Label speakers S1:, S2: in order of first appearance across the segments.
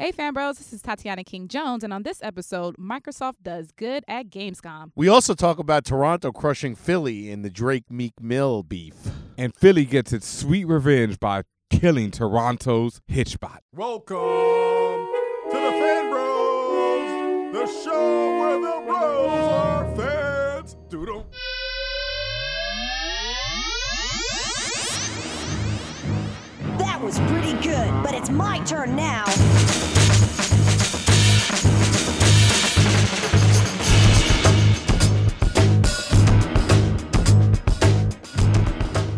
S1: Hey, fan bros, this is Tatiana King Jones, and on this episode, Microsoft does good at Gamescom.
S2: We also talk about Toronto crushing Philly in the Drake Meek Mill beef.
S3: And Philly gets its sweet revenge by killing Toronto's Hitchbot.
S4: Welcome to the Fan Bros, the show
S5: was pretty good, but it's my turn now.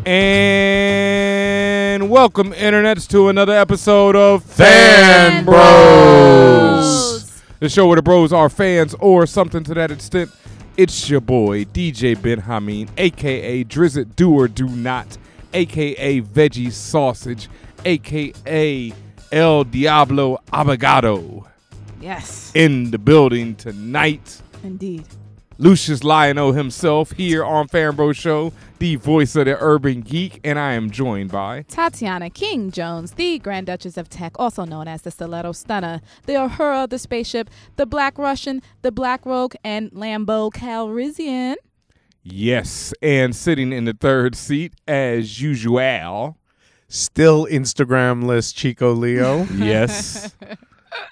S3: And welcome, internets, to another episode of
S2: Fan Bros.
S3: the show where the bros are fans or something to that extent. It's your boy, DJ Ben Hameen, aka Drizzt Do or Do Not, aka Veggie Sausage, aka El Diablo Abogado.
S1: Yes,
S3: In the building tonight.
S1: indeed.
S3: Lucius Lionel himself here on Fanbro Show, the voice of the urban geek, and I am joined by
S1: Tatiana King Jones, the Grand Duchess of Tech, also known as the Stiletto Stunner, the Uhura of the spaceship, the Black Russian, the Black Rogue, and Lambo Calrissian.
S3: Yes, and sitting in the third seat as usual.
S2: Still Instagramless Chico Leo.
S3: Yes.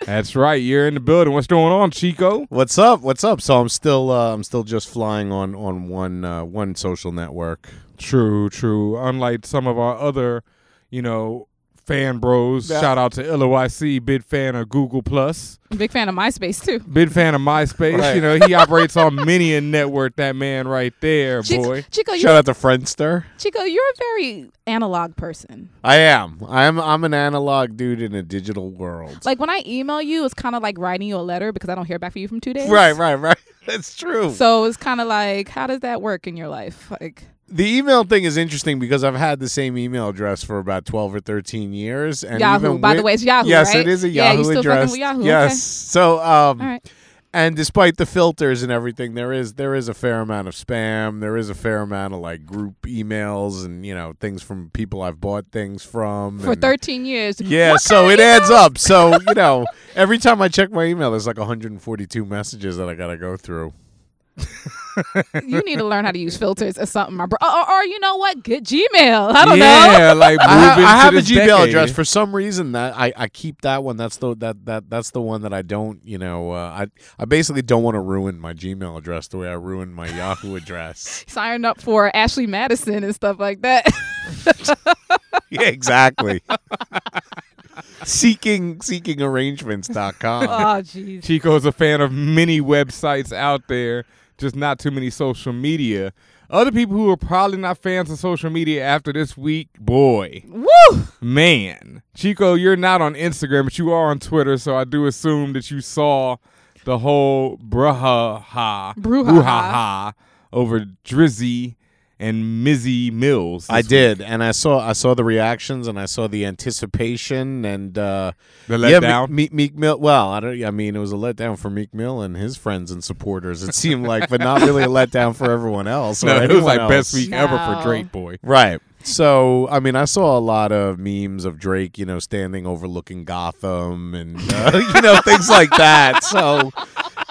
S3: That's right. You're in the building. What's going on, Chico?
S2: What's up? What's up? So I'm still uh, I'm still just flying on on one uh, one social network.
S3: True, true. Unlike some of our other, you know, fan bros.
S2: Yeah.
S3: Shout out to LOIC, big fan of Google Plus.
S1: Big fan of MySpace too.
S3: Big fan of MySpace.
S2: Right.
S3: You know, he operates on many a network, that man right there,
S1: Chico,
S3: boy.
S1: Chico,
S2: Shout
S1: you're,
S2: out to Friendster.
S1: Chico, you're a very analog person.
S2: I am. I'm I'm an analog dude in a digital world.
S1: Like when I email you, it's kind of like writing you a letter because I don't hear back from you from two days.
S2: right, right, right. That's true.
S1: So it's kind of like, how does that work in your life? Like,
S2: the email thing is interesting because I've had the same email address for about 12 or 13 years. And
S1: Yahoo.
S2: even
S1: By the way, it's Yahoo,
S2: Yes,
S1: right?
S2: it is a Yahoo
S1: Yeah, you still fucking
S2: address.
S1: with Yahoo,
S2: Yes.
S1: okay.
S2: So, um,
S1: right.
S2: and despite the filters and everything, there is there is a fair amount of spam. There is a fair amount of like group emails and you know things from people I've bought things from.
S1: For
S2: and-
S1: 13 years.
S2: Yeah,
S1: What
S2: so it adds up. So you know, every time I check my email, there's like 142 messages that I gotta go through.
S1: You need to learn how to use filters or something, my bro. Or, or, or you know what? Get Gmail. I don't know.
S3: yeah, like
S2: I, ha-
S3: moving
S2: I have
S3: to
S2: a
S3: this
S2: Gmail
S3: decade.
S2: address for some reason that I, I keep that one. That's the that that that's the one that I don't. You know, uh, I I basically don't want to ruin my Gmail address the way I ruined my Yahoo address.
S1: Sign up for Ashley Madison and stuff like that.
S2: yeah, exactly. seeking seeking arrangements.com.
S1: oh, jeez.
S3: Chico's a fan of many websites out there, just not too many social media. Other people who are probably not fans of social media after this week, boy,
S1: Woo!
S3: man. Chico, you're not on Instagram, but you are on Twitter, so I do assume that you saw the whole bruha
S1: Brouhaha.
S3: over Drizzy and Mizzy Mills.
S2: I
S3: this
S2: did, and I saw I saw the reactions, and I saw the anticipation, and uh,
S3: The letdown?
S2: Me- Meek, Meek Mill. Well, I don't. I mean, it was a letdown for Meek Mill and his friends and supporters. It seemed like, but not really a letdown for everyone else.
S3: No, it was
S2: anyone
S3: like
S2: else.
S3: best week ever for Drake, boy.
S2: Right. So, I mean, I saw a lot of memes of Drake, you know, standing overlooking Gotham and uh, you know things like that. So,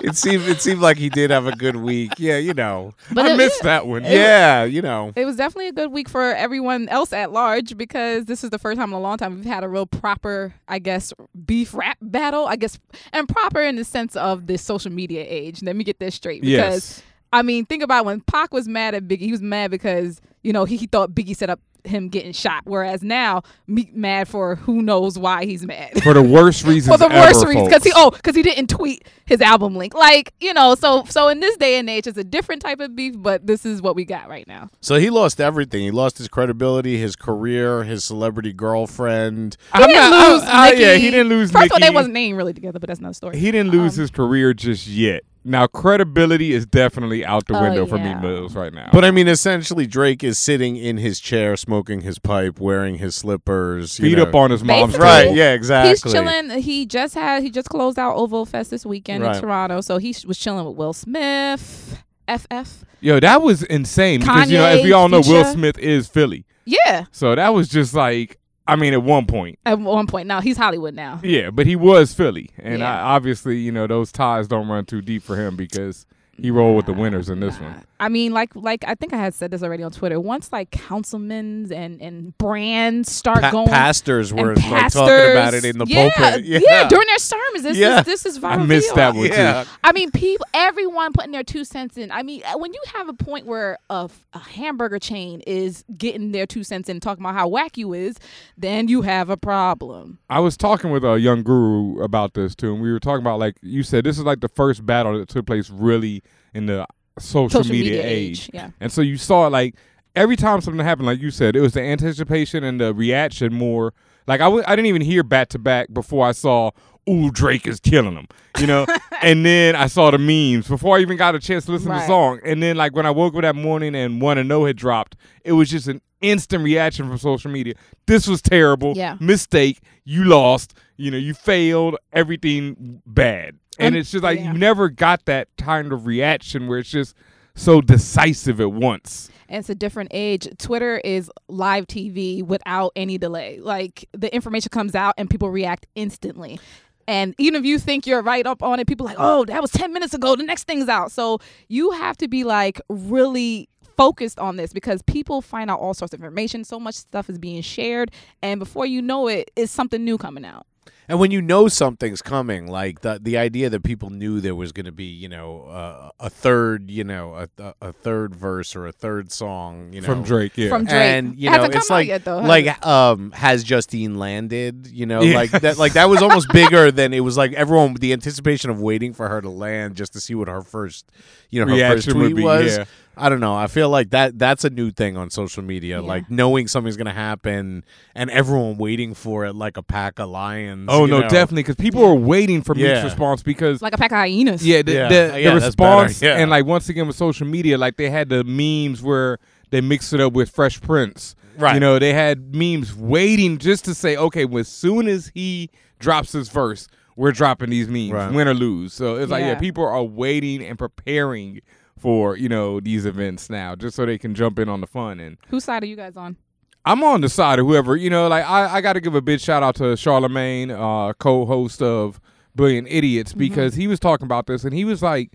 S2: it seemed it seemed like he did have a good week. Yeah, you know.
S1: But
S3: I
S1: it-
S3: missed that one.
S2: Yeah, you know.
S1: It was definitely a good week for everyone else at large because this is the first time in a long time we've had a real proper, I guess, beef rap battle. I guess, and proper in the sense of the social media age. Let me get this straight. Because,
S3: Yes.
S1: I mean, think about when Pac was mad at Biggie. He was mad because, you know, he, he thought Biggie set up him getting shot. Whereas now, Meek mad for who knows why he's mad.
S3: For the worst reasons
S1: for the
S3: ever,
S1: worst reasons because he oh because he didn't tweet his album link like you know so so in this day and age it's a different type of beef but this is what we got right now
S2: So he lost everything. He lost his credibility, his career, his celebrity girlfriend.
S1: he didn't
S3: not-
S1: lose
S3: I- I- yeah, he didn't lose
S1: first of all they wasn't named really together but that's another story
S3: He didn't lose
S1: Um,
S3: his career just yet. Now credibility is definitely out the
S1: Oh,
S3: window for
S1: yeah.
S3: Meek Mills right now.
S2: But I mean, essentially, Drake is sitting in his chair, smoking his pipe, wearing his slippers, you
S3: feet
S2: know.
S3: up on his mom's
S1: Basically.
S2: Right? Yeah, exactly.
S1: he's chilling he just had he just closed out OVO Fest this weekend
S2: Right.
S1: in Toronto so he was chilling with Will Smith FF
S3: Yo, that was insane because you know,
S1: Kanye,
S3: as we all know, Will Smith is Philly,
S1: yeah
S3: so that was just like I mean, at one point.
S1: At one point, now he's Hollywood now.
S3: Yeah, but he was Philly, and
S1: Yeah.
S3: I, obviously, you know, those ties don't run too deep for him because he rolled with the winners in this one.
S1: I mean, like, like I think I had said this already on Twitter. Once like councilmen and and brands start
S2: Pa-
S1: going,
S2: pastors
S1: and
S2: were like
S1: pastors,
S2: talking about it in the
S1: yeah,
S2: pulpit.
S1: Yeah. Yeah, during their sermons. This
S2: Yeah.
S1: is this is
S3: I
S1: viral
S3: missed
S1: video.
S3: that one
S2: Yeah.
S3: too.
S1: I mean, people, everyone putting their two cents in. I mean, uh, when you have a point where a, f- a hamburger chain is getting their two cents in, talking about how whack you is, then you have a problem.
S3: I was talking with a young guru about this too, and we were talking about like you said, this is like the first battle that took place really in the social,
S1: Social
S3: media,
S1: media
S3: age.
S1: age, yeah.
S3: And so you saw it like every time something happened, like you said, it was the anticipation and the reaction more. Like I w- I didn't even hear back to back before I saw, "Ooh, Drake is killing him," you know. and then I saw the memes before I even got a chance to listen to the song. And then like when I woke up that morning and "Wanna Know" had dropped, it was just an instant reaction from social media. This was terrible.
S1: Yeah.
S3: Mistake. You lost. You know, you failed. Everything bad. And
S1: And-
S3: it's just like
S1: yeah.
S3: you never got that kind of reaction where it's just so decisive at once.
S1: And it's a different age. Twitter is live TV without any delay. Like the information comes out and people react instantly. And even if you think you're right up on it, people are like, oh, that was 10 minutes ago. The next thing's out. So you have to be like really focused on this because people find out all sorts of information. So much stuff is being shared. And before you know it, it's something new coming out.
S2: And when you know something's coming, like the the idea that people knew there was going to be, you know, uh, a third, you know, a, a a third verse or a third song, you know,
S3: From Drake, yeah.
S1: From Drake.
S2: and you
S1: It
S2: know,
S1: hasn't
S2: it's like
S1: yet, though, has
S2: like
S1: it?
S2: um, has Justine landed? You know,
S3: Yeah.
S2: like that, like that was almost bigger than it was. Like everyone, the anticipation of waiting for her to land just to see what her first, you know, her first
S3: Reaction would
S2: tweet
S3: be,
S2: was.
S3: yeah.
S2: I don't know. I feel like that that's a new thing on social media,
S1: Yeah.
S2: like knowing something's gonna happen and everyone waiting for it like a pack of lions.
S3: Oh
S2: you
S3: no,
S2: know?
S3: definitely, because people are waiting for Meek's
S2: Yeah.
S3: response because
S1: Like a pack of hyenas.
S3: yeah, the,
S2: Yeah.
S3: the,
S2: Yeah,
S3: the response
S2: yeah.
S3: and like once again with social media, like they had the memes where they mixed it up with Fresh Prince.
S2: Right.
S3: You know, they had memes waiting just to say, okay, well, as soon as he drops his verse, we're dropping these memes,
S2: Right.
S3: win or lose. So it's like, yeah,
S1: Yeah.
S3: people are waiting and preparing for you know these events now, just so they can jump in on the fun and.
S1: Whose side are you guys on?
S3: I'm on the side of whoever, you know, like I, I got to give a big shout out to Charlemagne, uh, co-host of Brilliant Idiots, because he was talking about this and he was like,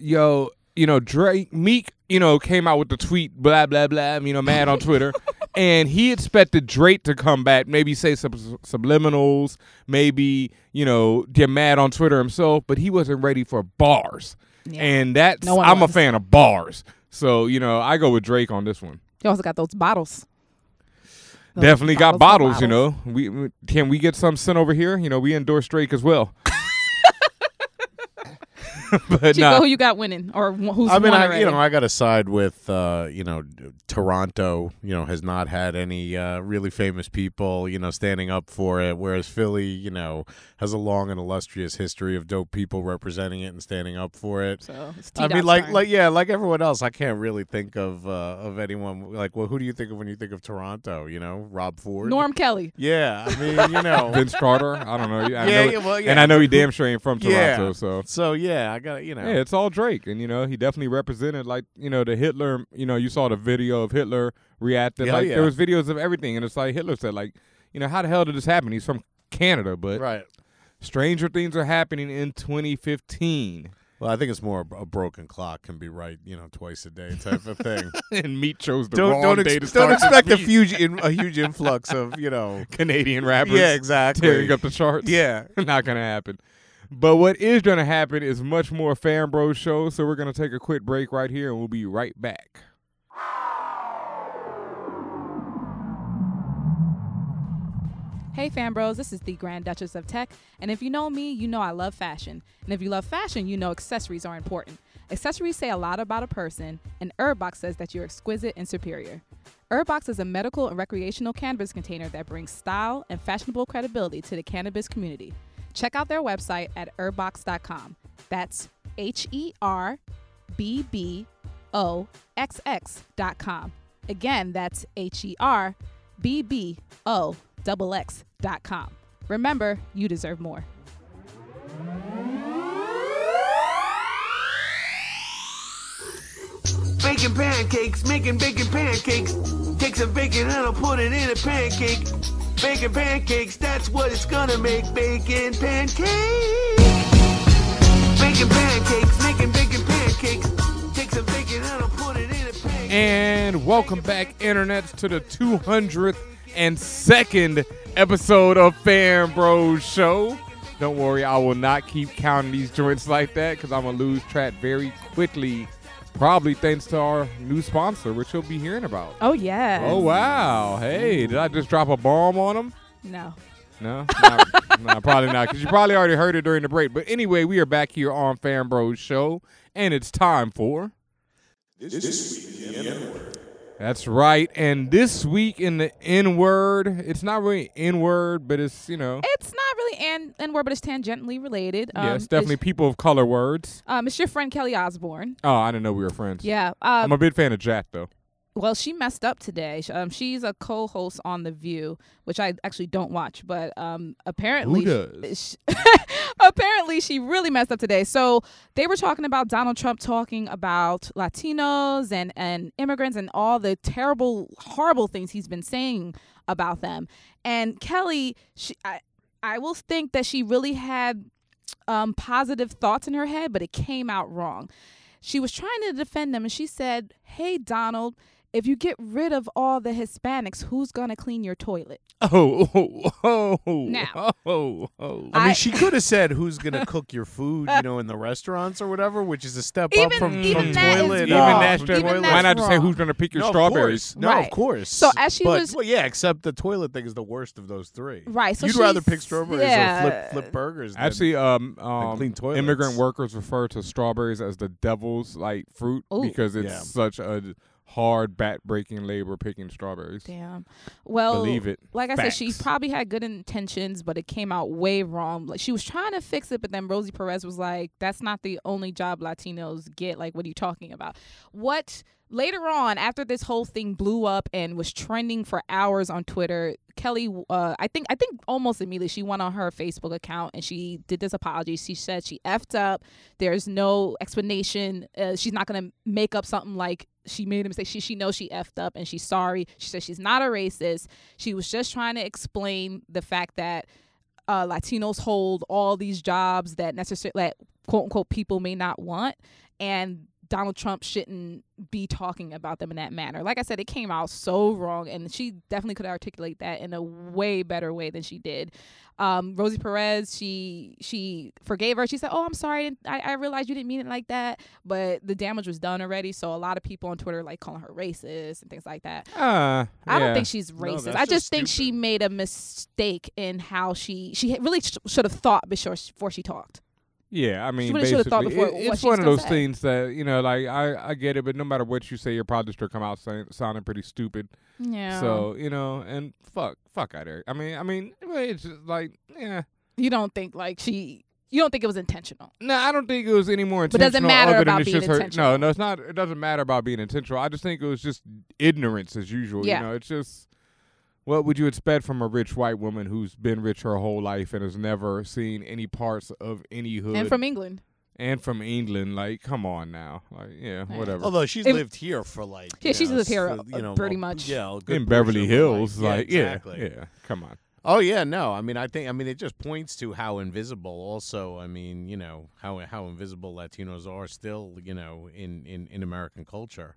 S3: yo, you know, Drake, Meek, you know, came out with the tweet, blah, blah, blah, you know, mad on Twitter. and he expected Drake to come back, maybe say some subliminals, maybe, you know, get mad on Twitter himself, but he wasn't ready for bars. And that's,
S1: No
S3: I'm a fan of bars. So, you know, I go with Drake on this one.
S1: You also got those bottles. Those
S3: Definitely got
S1: bottles,
S3: bottles, you know. We, we can we get some sent over here? You know, we endorse Drake as well. but
S1: Chico,
S3: nah,
S1: who you got winning, or wh- who's
S2: I mean,
S1: won
S2: I, you know, I got to side with, uh, you know, Toronto. You know, has not had any uh, really famous people, you know, standing up for it. Whereas Philly, you know, has a long and illustrious history of dope people representing it and standing up for it.
S1: so it's
S2: I mean, like,
S1: turn.
S2: like, yeah, like everyone else, I can't really think of uh, of anyone. Like, well, who do you think of when you think of Toronto? You know, Rob Ford.
S1: Norm Kelly.
S2: Yeah, I mean, you know.
S3: Vince Carter. I don't know. I
S2: Yeah,
S3: know,
S2: yeah, well, yeah.
S3: And I know he damn sure ain't from
S2: Yeah.
S3: Toronto. So
S2: so yeah, I got uh, you know.
S3: yeah, it's all Drake, and you know he definitely represented like you know the Hitler. You know, you saw the video of Hitler reacting.
S2: Yeah,
S3: like
S2: yeah.
S3: there was videos of everything, and it's like Hitler said, like, you know, how the hell did this happen? He's from Canada, but
S2: right.
S3: stranger things are happening in 2015.
S2: Well, I think it's more a broken clock can be right, you know, twice a day type of thing.
S3: and Meek chose the
S2: don't
S3: wrong
S2: don't,
S3: day
S2: ex-
S3: to
S2: don't expect a huge in, a huge influx of you know.
S3: Canadian rappers.
S2: Yeah, exactly.
S3: Tearing up the charts.
S2: Yeah.
S3: Not gonna happen. But what is gonna happen is much more Fan Bros show. So we're gonna take a quick break right here and we'll be right back.
S1: Hey fan bros, this is the Grand Duchess of Tech, and if you know me, you know I love fashion. And if you love fashion, you know accessories are important. Accessories say a lot about a person, and Herbbox says that you're exquisite and superior. Herbbox is a medical and recreational cannabis container that brings style and fashionable credibility to the cannabis community. Check out their website at herbbox.com. That's H E R B B O X X dot com. Again, that's H E R B B O X dot com. Remember, you deserve more.
S6: Baking pancakes, making bacon pancakes. Take some bacon and I'll put it in a pancake. Bacon pancakes, that's what it's gonna make. Bacon pancakes. Bacon pancakes, making bacon pancakes. Take some bacon and I'll put it in a pancake.
S3: And welcome back, internets, to the 200th and second episode of Fan Bros Show. Don't worry, I will not keep counting these joints like that because I'm gonna lose track very quickly. Probably thanks to our new sponsor, which you'll be hearing about.
S1: Oh yeah.
S3: Oh wow! Hey, did I just drop a bomb on them?
S1: No.
S3: No, not, no, probably not, because you probably already heard it during the break. But anyway, we are back here on Fan Bros Show, and it's time for. That's right, and this week in the N word, it's not really N word, but it's you know,
S1: It's not really an N word, but it's tangentially related. Um,
S3: yeah, it's definitely people of color words.
S1: um, it's your friend Kelly Osbourne.
S3: Oh, I didn't know we were friends.
S1: Yeah.
S3: I'm
S1: Um,
S3: a big fan of Jack though.
S1: Well, she messed up today. Um, she's a co-host on The View, which I actually don't watch, but um, apparently,
S3: Who does?
S1: sh- apparently she really messed up today. So they were talking about Donald Trump talking about Latinos and and immigrants and all the terrible, horrible things he's been saying about them. And Kelly, she, I, I will think that she really had um, positive thoughts in her head, but it came out wrong. She was trying to defend them, and she said, "Hey, Donald." If you get rid of all the Hispanics, who's gonna clean your toilet?
S3: Oh, oh, oh,
S1: Now.
S3: oh, oh.
S2: I mean, she could have said who's gonna cook your food, you know, in the restaurants or whatever, which is a step up from,
S1: even
S2: from toilet.
S3: Even
S1: wrong.
S3: that's
S2: from
S3: just,
S1: Even
S3: why not just say who's gonna pick your
S2: no,
S3: strawberries?
S2: Of course. No,
S1: Right.
S2: of course.
S1: So as she
S2: but,
S1: was-
S2: well, yeah, except the toilet thing is the worst of those three.
S1: Right, so
S2: You'd rather pick strawberries
S1: yeah.
S2: or flip flip burgers. than-
S3: Actually, um, um
S2: clean toilets.
S3: immigrant workers refer to strawberries as the devil's like fruit
S1: Ooh.
S3: because it's
S2: Yeah.
S3: such a hard back breaking labor picking strawberries.
S1: Damn. Well,
S3: Believe it.
S1: Like I said, she probably had good intentions, but it came out way wrong. Like she was trying to fix it, but then Rosie Perez was like, "That's not the only job Latinos get. Like, what are you talking about?" What later on, after this whole thing blew up and was trending for hours on Twitter, Kelly, uh, I think, I think almost immediately she went on her Facebook account and she did this apology. She said she effed up. There's no explanation. Uh, she's not gonna make up something like she made a mistake. She she knows she effed up and she's sorry. She says she's not a racist. She was just trying to explain the fact that uh, Latinos hold all these jobs that necessarily that quote unquote people may not want, and Donald Trump shouldn't be talking about them in that manner. Like I said, it came out so wrong, and she definitely could articulate that in a way better way than she did. Um, Rosie Perez, she she forgave her. She said, "Oh, I'm sorry. I, I realized you didn't mean it like that, but the damage was done already." So a lot of people on Twitter like calling her racist and things like that.
S3: Uh,
S1: I don't think she's racist.
S2: that's
S1: I just
S2: just
S1: think she made a mistake in how she she really sh- should have thought before she, before she talked.
S3: Yeah, I mean,
S1: really should've thought
S3: basically, it- it's one of those
S1: say.
S3: things that you know, like I, I get it, but no matter what you say, you're probably just gonna come out saying, sounding pretty stupid.
S1: Yeah.
S3: So you know, and fuck, fuck out there. I mean, I mean, it's just like, yeah.
S1: you don't think like she you don't think it was intentional.
S3: No, I don't think it was any more intentional.
S1: But doesn't matter about being
S3: just her-
S1: intentional?
S3: No, no, it's not. It doesn't matter about being intentional. I just think it was just ignorance as usual.
S1: Yeah.
S3: You know, it's just what would you expect from a rich white woman who's been rich her whole life and has never seen any parts of any hood
S1: And from England.
S3: and from England? Like, come on now, like, yeah,
S1: Yeah.
S3: whattever.
S2: Although she's
S1: It-
S2: lived here for like
S1: Yeah, she's
S2: know,
S1: lived here,
S2: for,
S1: uh,
S2: you know,
S1: pretty much.
S2: yeah, a good
S3: in Beverly
S2: portion of her life.
S3: Hills,
S2: Yeah,
S3: like,
S2: exactly.
S3: yeah, yeah, come on.
S2: Oh yeah, no. I mean, I think I mean it just points to how invisible. Also, I mean, you know how how invisible Latinos are still, you know, in in in American culture.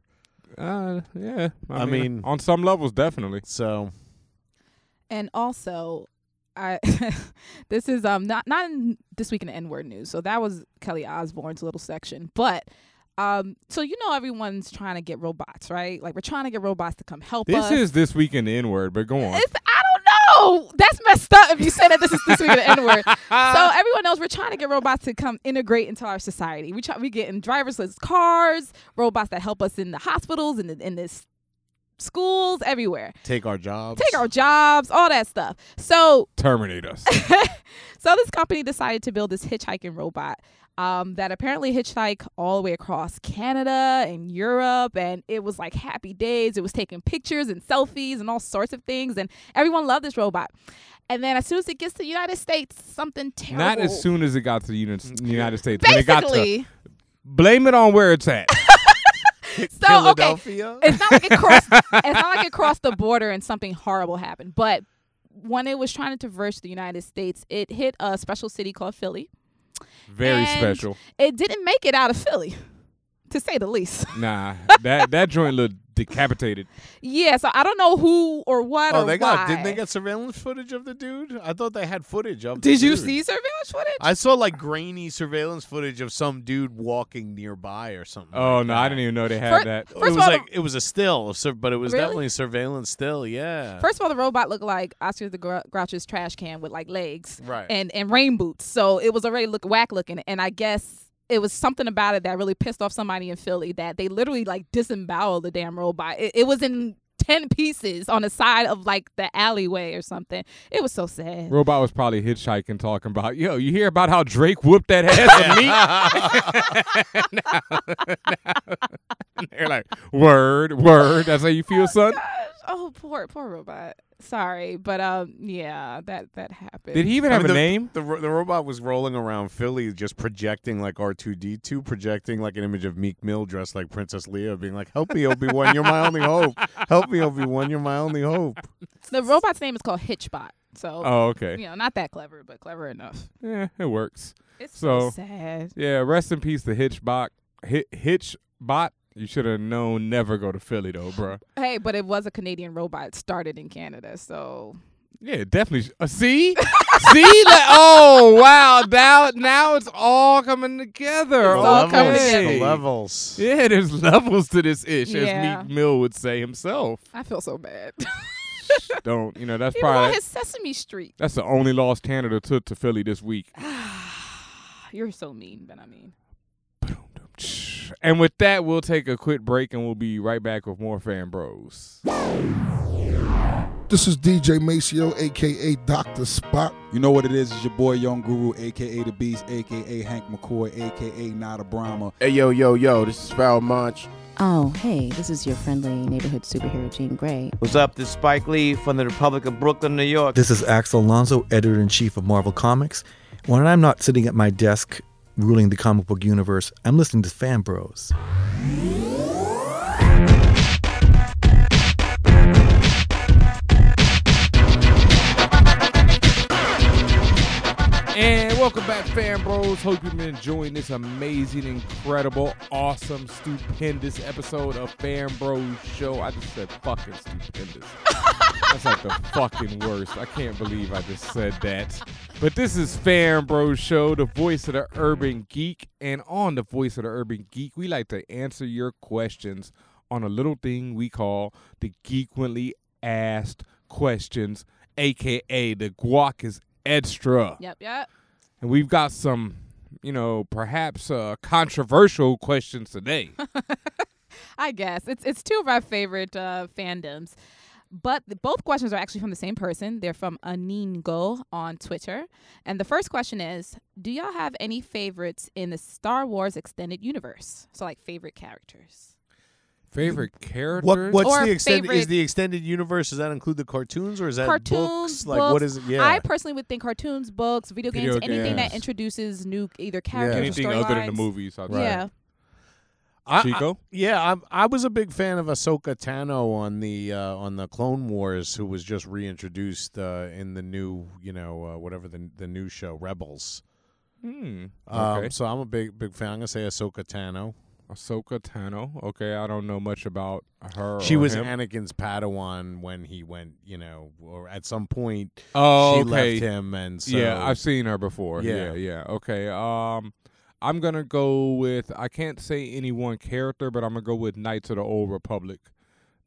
S3: Uh, yeah. I,
S2: I
S3: mean,
S2: mean-
S3: on some levels, definitely.
S2: So
S1: And also I this is um not not in this week in the N word news. So that was Kelly Osbourne's little section. But um so you know everyone's trying to get robots, right? Like we're trying to get robots to come help
S3: This
S1: us.
S3: is this week in the N word, but go on.
S1: It's I don't know. That's messed up if you say that this is this week of the N word. so everyone knows we're trying to get robots to come integrate into our society. We try we get in driverless cars, robots that help us in the hospitals and in, in this schools everywhere.
S2: take our jobs.
S1: Take our jobs, all that stuff. So
S3: Terminate us.
S1: so this company decided to build this hitchhiking robot um, that apparently hitchhiked all the way across Canada and Europe, and it was like happy days. It was taking pictures and selfies and all sorts of things, and everyone loved this robot. And then as soon as it gets to the United States, something terrible.
S3: Not as soon as it got to the Uni- United States. When it got to
S1: Basically,
S3: blame it on where it's at.
S1: so okay, it's not like it crossed. it's not like it crossed the border and something horrible happened. But when it was trying to traverse the United States, it hit a special city called Philly.
S3: Very special.
S1: It didn't make it out of Philly, to say the least.
S3: Nah, that that joint looked decapitated.
S1: yeah, so I don't know who or what
S2: Oh,
S1: or
S2: they got. Didn't they get surveillance footage of the dude? I thought they had footage of. the
S1: Did you
S2: dude.
S1: see surveillance footage?
S2: I saw like grainy surveillance footage of some dude walking nearby or something.
S3: Oh
S2: like
S3: no,
S2: that.
S3: I didn't even know they had
S1: Fir-
S3: that.
S2: It
S1: First
S2: was
S1: of all,
S2: like it was a still, but it was
S1: Really?
S2: definitely surveillance still. Yeah.
S1: First of all, the robot looked like Oscar the Grouch's trash can with like legs
S2: Right.
S1: and and rain boots. So it was already look whack looking, and I guess it was something about it that really pissed off somebody in Philly that they literally like disemboweled the damn robot. It, it was in ten pieces on the side of like the alleyway or something. It was so sad.
S3: Robot was probably hitchhiking, talking about, yo, you hear about how Drake whooped that ass of me? They're like, word, word. That's how you feel, son.
S1: Oh, gosh, oh poor poor robot. Sorry, but um, yeah, that that happened.
S3: Did he even
S2: I
S3: have
S2: mean,
S3: a
S2: the,
S3: name?
S2: The, ro- the robot was rolling around Philly, just projecting like R two D two, projecting like an image of Meek Mill dressed like Princess Leia, being like, "Help me, Obi Wan, you're my only hope. Help me, Obi Wan, you're my only hope."
S1: The robot's name is called Hitchbot. So
S3: Oh, okay.
S1: you know, not that clever, but clever enough.
S3: Yeah, it works.
S1: It's
S3: So-
S1: so sad.
S3: Yeah, rest in peace the Hitchbot. Hit, Hitchbot. You should have known never go to Philly, though, bruh.
S1: Hey, but it was a Canadian robot. It started in Canada, so
S3: Yeah, definitely. sh- Uh, see, see, like, oh wow, now now it's all coming together.
S1: It's all coming together.
S2: The levels.
S3: Yeah, there's levels to this ish,
S1: Yeah.
S3: as Meek Mill would say himself.
S1: I feel so bad.
S3: Don't you know? That's
S1: he
S3: probably
S1: his Sesame Street.
S3: that's the only loss Canada took to Philly this week.
S1: You're so mean, but I mean.
S3: And with that, we'll take a quick break and we'll be right back with more fan bros.
S7: This is DJ Maceo, aka Dr. Spot.
S8: You know what it is? It's your boy Young Guru, aka The Beast, aka Hank McCoy, aka Nada Brahma.
S9: Hey, yo, yo, yo, this is Pharoahe Monch.
S10: Oh, hey, this is your friendly neighborhood superhero, Jean Grey.
S11: What's up? This is Spike Lee from the Republic of Brooklyn, New York.
S12: This is Axel Alonso, editor in chief of Marvel Comics. When I'm not sitting at my desk ruling the comic book universe, I'm listening to Fan Bros.
S3: And welcome back, fan bros. Hope you've been enjoying this amazing, incredible, awesome, stupendous episode of Fan Bros Show. I just said fucking stupendous. That's like the fucking worst. I can't believe I just said that. But this is Fan Bros Show, the voice of the urban geek. And on the voice of the urban geek, we like to answer your questions on a little thing we call the Geekwently Asked Questions, aka the Guac is Extra.
S1: Yep, yep.
S3: And we've got some, you know, perhaps uh, controversial questions today.
S1: I guess it's it's two of our favorite uh, fandoms, but both questions are actually from the same person. They're from Aningo on Twitter, and the first question is: Do y'all have any favorites in the Star Wars extended universe? So like favorite characters.
S3: Favorite characters?
S2: What what's
S1: Or
S2: the extended? Is the extended universe? Does that include the cartoons or is that
S1: cartoons,
S2: books? Like what is it? Yeah.
S1: I personally would think cartoons, books, video games,
S3: Video
S1: anything that introduces new either characters Yeah.
S3: Anything
S1: or
S3: other than the movies. I'd.
S1: Yeah.
S2: I- I-
S3: Chico?
S2: yeah, I, I was a big fan of Ahsoka Tano on the uh, on the Clone Wars, who was just reintroduced uh, in the new, you know, uh, whatever the the new show, Rebels.
S3: Hmm.
S2: Um,
S3: Okay.
S2: so I'm a big big fan. I'm gonna say Ahsoka Tano.
S3: Ahsoka Tano. Okay, I don't know much about her.
S2: She
S3: or
S2: was
S3: him.
S2: Anakin's Padawan when he went, you know, or at some point
S3: Oh,
S2: she
S3: okay.
S2: left him, and so
S3: yeah, I've seen her before.
S2: Yeah.
S3: Yeah, yeah. Okay. Um, I'm gonna go with. I can't say any one character, but I'm gonna go with Knights of the Old Republic,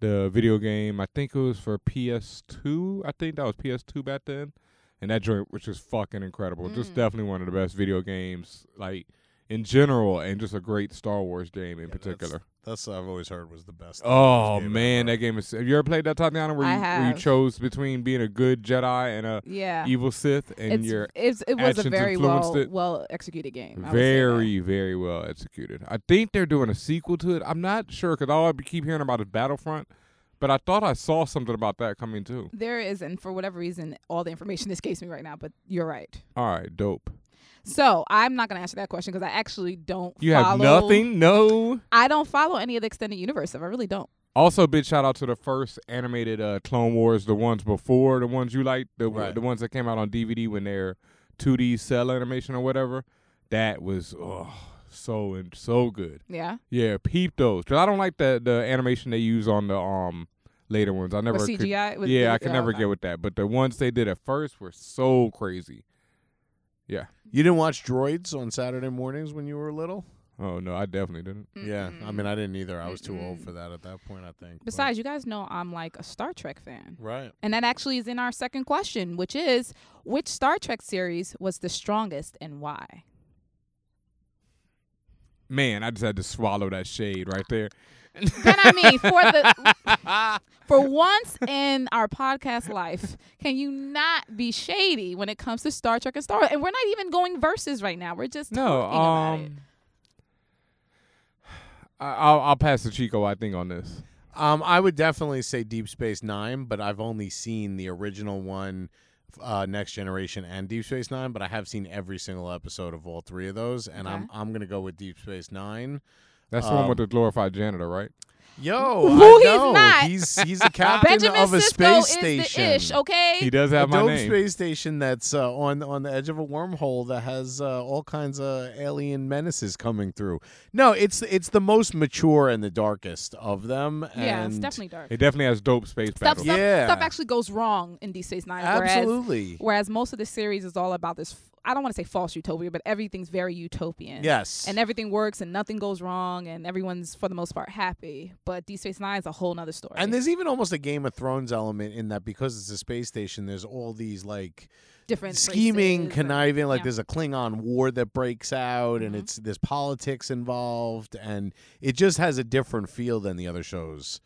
S3: the video game. I think it was for PS2. I think that was PS2 back then, and that joint was just fucking incredible. Just
S1: Mm.
S3: definitely one of the best video games, like in general, and just a great Star Wars game in particular.
S2: That's what I've always heard was the best.
S3: Oh
S2: game
S3: man,
S2: ever.
S3: that game is. Have you ever played that Tatiana, where
S1: I
S3: you, where you chose between being a good Jedi and a
S1: Yeah.
S3: evil Sith, and
S1: it's,
S3: your
S1: it's it was a very well
S3: it?
S1: well executed game. I would say that.
S3: very, very well executed. I think they're doing a sequel to it. I'm not sure because all I keep hearing about is Battlefront, but I thought I saw something about that coming too.
S1: There is, and for whatever reason, all the information escapes me right now. But you're right.
S3: All right, dope.
S1: So I'm not gonna answer that question because I actually don't.
S3: You have nothing? No.
S1: I don't follow any of the extended universe stuff. I really don't.
S3: Also, big shout out to the first animated uh, Clone Wars, the ones before the ones you like, the
S2: Right.
S3: the ones that came out on DVD when they're 2D cell animation or whatever. That was oh, so and so good.
S1: Yeah.
S3: Yeah, peep those. Cause I don't like the the animation they use on the um later ones. I never. could-
S1: CGI? Was-
S3: yeah, I can
S1: oh,
S3: never
S1: okay.
S3: get with that. But the ones they did at first were so crazy. Yeah.
S2: You didn't watch Droids on Saturday mornings when you were little?
S3: Oh no, I definitely didn't.
S2: Yeah, I mean, I didn't either. I was too old for that at that point. I think. but-
S1: Besides, you guys know I'm like a Star Trek fan.
S2: Right.
S1: And that actually is in our second question, which is which Star Trek series was the strongest and why?
S3: Man, I just had to swallow that shade right there.
S1: Then I mean, for the for once in our podcast life, can you not be shady when it comes to Star Trek and Star? And we're not even going verses right now. We're just
S3: No,
S1: talking about it.
S3: um, I- I'll I'll pass to Chico. I think on this.
S2: Um, I would definitely say Deep Space Nine, but I've only seen the original one, uh, Next Generation, and Deep Space Nine. But I have seen every single episode of all three of those, and I'm I'm gonna go with Deep Space Nine.
S3: That's the one with
S2: Um,
S3: the glorified janitor, right?
S2: Yo,
S1: Who
S2: I
S1: he's
S2: know.
S1: not.
S2: He's he's the captain
S1: Benjamin
S2: of a
S1: Sisko
S2: space
S1: is
S2: station.
S1: the ish, okay?
S3: He does have
S2: a
S3: my
S2: dope
S3: name.
S2: space station that's uh, on on the edge of a wormhole that has uh, all kinds of alien menaces coming through. No, it's it's the most mature and the darkest of them.
S1: Yeah, it's definitely dark.
S3: It definitely has dope space
S1: Stuff,
S3: battles.
S1: stuff,
S2: Yeah.
S1: stuff actually goes wrong in Deep Space Nine. Whereas,
S2: Absolutely.
S1: Whereas most of the series is all about this. I don't want to say false utopia, but everything's very utopian.
S2: Yes.
S1: And everything works and nothing goes wrong and everyone's for the most part happy. But Deep Space Nine is a whole nother story.
S2: And there's even almost a Game of Thrones element in that because it's a space station. There's all these like
S1: Different
S2: scheming,
S1: races
S2: conniving. Like
S1: yeah.
S2: there's a Klingon war that breaks out,
S1: Mm-hmm.
S2: and it's there's politics involved, and it just has a different feel than the other shows.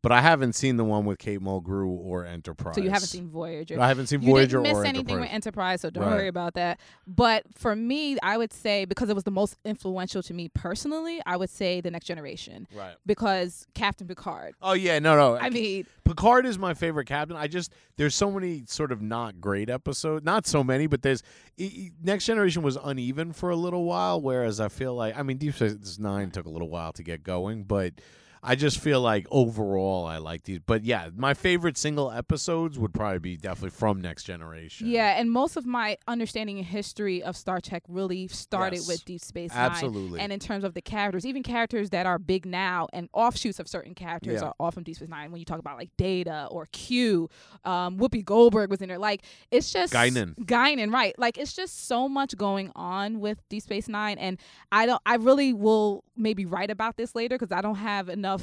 S2: But I haven't seen the one with Kate Mulgrew or Enterprise.
S1: So you haven't seen Voyager.
S2: I haven't seen
S1: you
S2: Voyager
S1: didn't miss anything
S2: Enterprise.
S1: with Enterprise, so don't
S2: Right.
S1: worry about that. But for me, I would say because it was the most influential to me personally, I would say the Next Generation.
S2: Right.
S1: Because Captain Picard.
S2: Oh yeah, no, no.
S1: I mean,
S2: Picard is my favorite captain. I just there's so many sort of not great episodes. Not so many, but there's e- Next Generation was uneven for a little while. Whereas I feel like I mean Deep Space Nine took a little while to get going, but I just feel like overall I like these. But yeah, my favorite single episodes would probably be definitely from Next Generation.
S1: Yeah, and most of my understanding and history of Star Trek really started
S2: Yes.
S1: with Deep Space Nine.
S2: Absolutely.
S1: And in terms of the characters, even characters that are big now and offshoots of certain characters
S2: Yeah.
S1: are all from Deep Space Nine. When you talk about like Data or Q, um, Whoopi Goldberg was in there. Like it's just
S2: Guinan.
S1: Guinan, right? Like it's just so much going on with Deep Space Nine, and I don't. I really will maybe write about this later because I don't have enough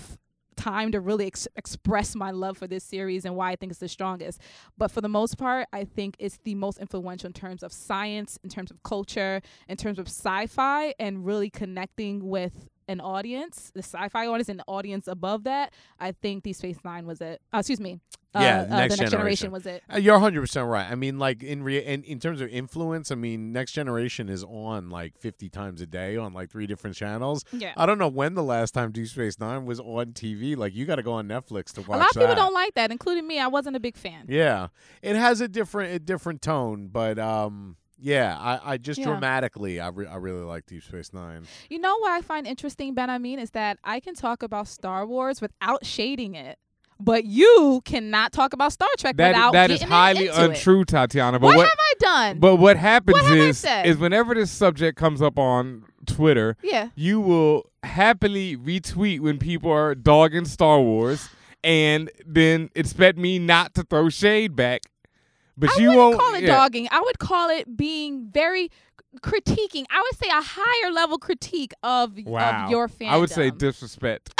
S1: time to really ex- express my love for this series and why I think it's the strongest. But for the most part, I think it's the most influential in terms of science, in terms of culture, in terms of sci-fi, and really connecting with an audience, the sci-fi audience, and the audience above that. I think The Space Nine was it. Uh, excuse me.
S2: Yeah,
S1: uh, uh,
S2: next
S1: the next
S2: generation.
S1: was it.
S2: Uh, You're 100 percent right. I mean, like in, rea- in in terms of influence, I mean, Next Generation is on like 50 times a day on like three different channels.
S1: Yeah.
S2: I don't know when the last time Deep Space Nine was on TV. Like, you got to go on Netflix to watch
S1: a lot of people
S2: that.
S1: don't like that, including me. I wasn't a big fan.
S2: Yeah, it has a different a different tone, but um, yeah, I, I just
S1: Yeah.
S2: dramatically, I, re- I really like Deep Space Nine.
S1: You know what I find interesting, Ben? I mean, is that I can talk about Star Wars without shading it, but you cannot talk about Star Trek
S3: That
S1: without
S3: that is highly
S1: into it.
S3: untrue, Tatiana. But
S1: What,
S3: what,
S1: have I done?
S3: But what happens
S1: What
S3: is is whenever this subject comes up on Twitter,
S1: Yeah.
S3: you will happily retweet when people are dogging Star Wars, and then expect me not to throw shade back. But
S1: I
S3: you won't
S1: call it
S3: yeah.
S1: dogging. I would call it being very critiquing. I would say a higher level critique of
S3: Wow.
S1: of your fandom.
S3: I would say disrespect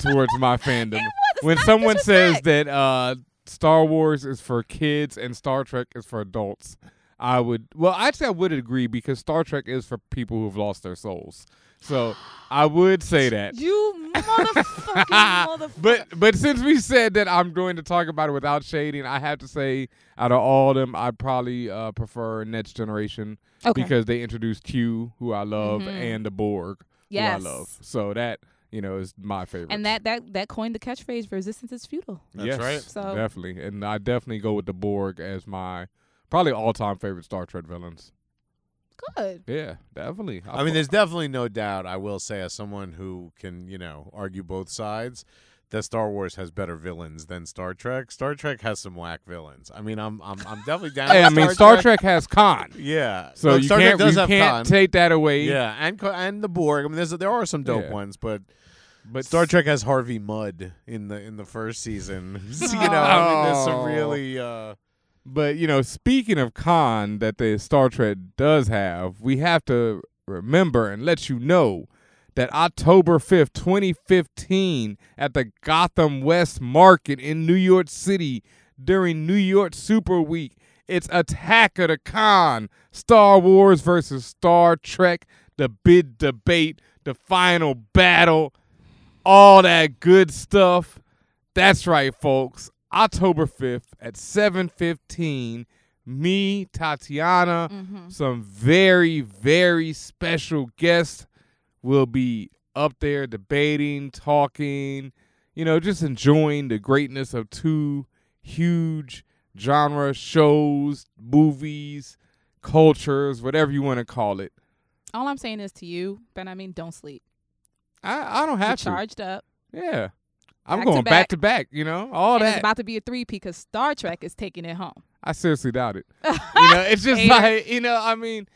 S3: towards my fandom. when someone says that uh, Star Wars is for kids and Star Trek is for adults, I would. Well, actually, I would agree because Star Trek is for people who've lost their souls. So I would say that.
S1: you motherfucking motherfucker.
S3: But but since we said that I'm going to talk about it without shading, I have to say out of all of them, I probably uh, prefer Next Generation
S1: Okay.
S3: because they introduced Q, who I love,
S1: Mhm.
S3: and the Borg,
S1: Yes.
S3: who I love. So that you know is my favorite.
S1: and that that that coined the catchphrase "resistance is futile."
S3: yes, right.
S1: So
S3: definitely, and I definitely go with the Borg as my probably all-time favorite Star Trek villains.
S1: good.
S3: Yeah, definitely.
S2: I mean, there's definitely no doubt. I will say, as someone who can, you know, argue both sides, that Star Wars has better villains than Star Trek. Star Trek has some whack villains. I mean, I'm I'm I'm definitely down.
S3: Hey, I mean, Star Trek has Khan.
S2: Yeah,
S3: So
S2: Look,
S3: you
S2: Star
S3: can't you can't
S2: Khan.
S3: take that away.
S2: Yeah, and and the Borg. I mean, there's there are some dope
S3: Yeah.
S2: ones, but
S3: But
S2: Star Trek has Harvey Mudd in the in the first season. you know, I mean, there's some
S3: Oh.
S2: really. Uh,
S3: But you know, speaking of con that the Star Trek does have, we have to remember and let you know that October 5th, 2015, at the Gotham West Market in New York City during New York Super Week, it's Attack of the Con, Star Wars versus Star Trek, the big debate, the final battle, all that good stuff. That's right, folks. October 5th at 7:15, me, Tatiana, mm-hmm. some very very special guests will be up there debating, talking, you know, just enjoying the greatness of two huge genre shows, movies, cultures, whatever you want to call it.
S1: All I'm saying is to you, Ben. I mean, don't sleep.
S3: I I don't
S1: You're
S3: have to.
S1: charged up.
S3: Yeah. I'm
S1: Back to
S3: going back
S1: back.
S3: to back, you know? All
S1: and
S3: that.
S1: It's about to be a three P because Star Trek is taking it home.
S3: I seriously doubt it. you know, it's just like you know. I mean,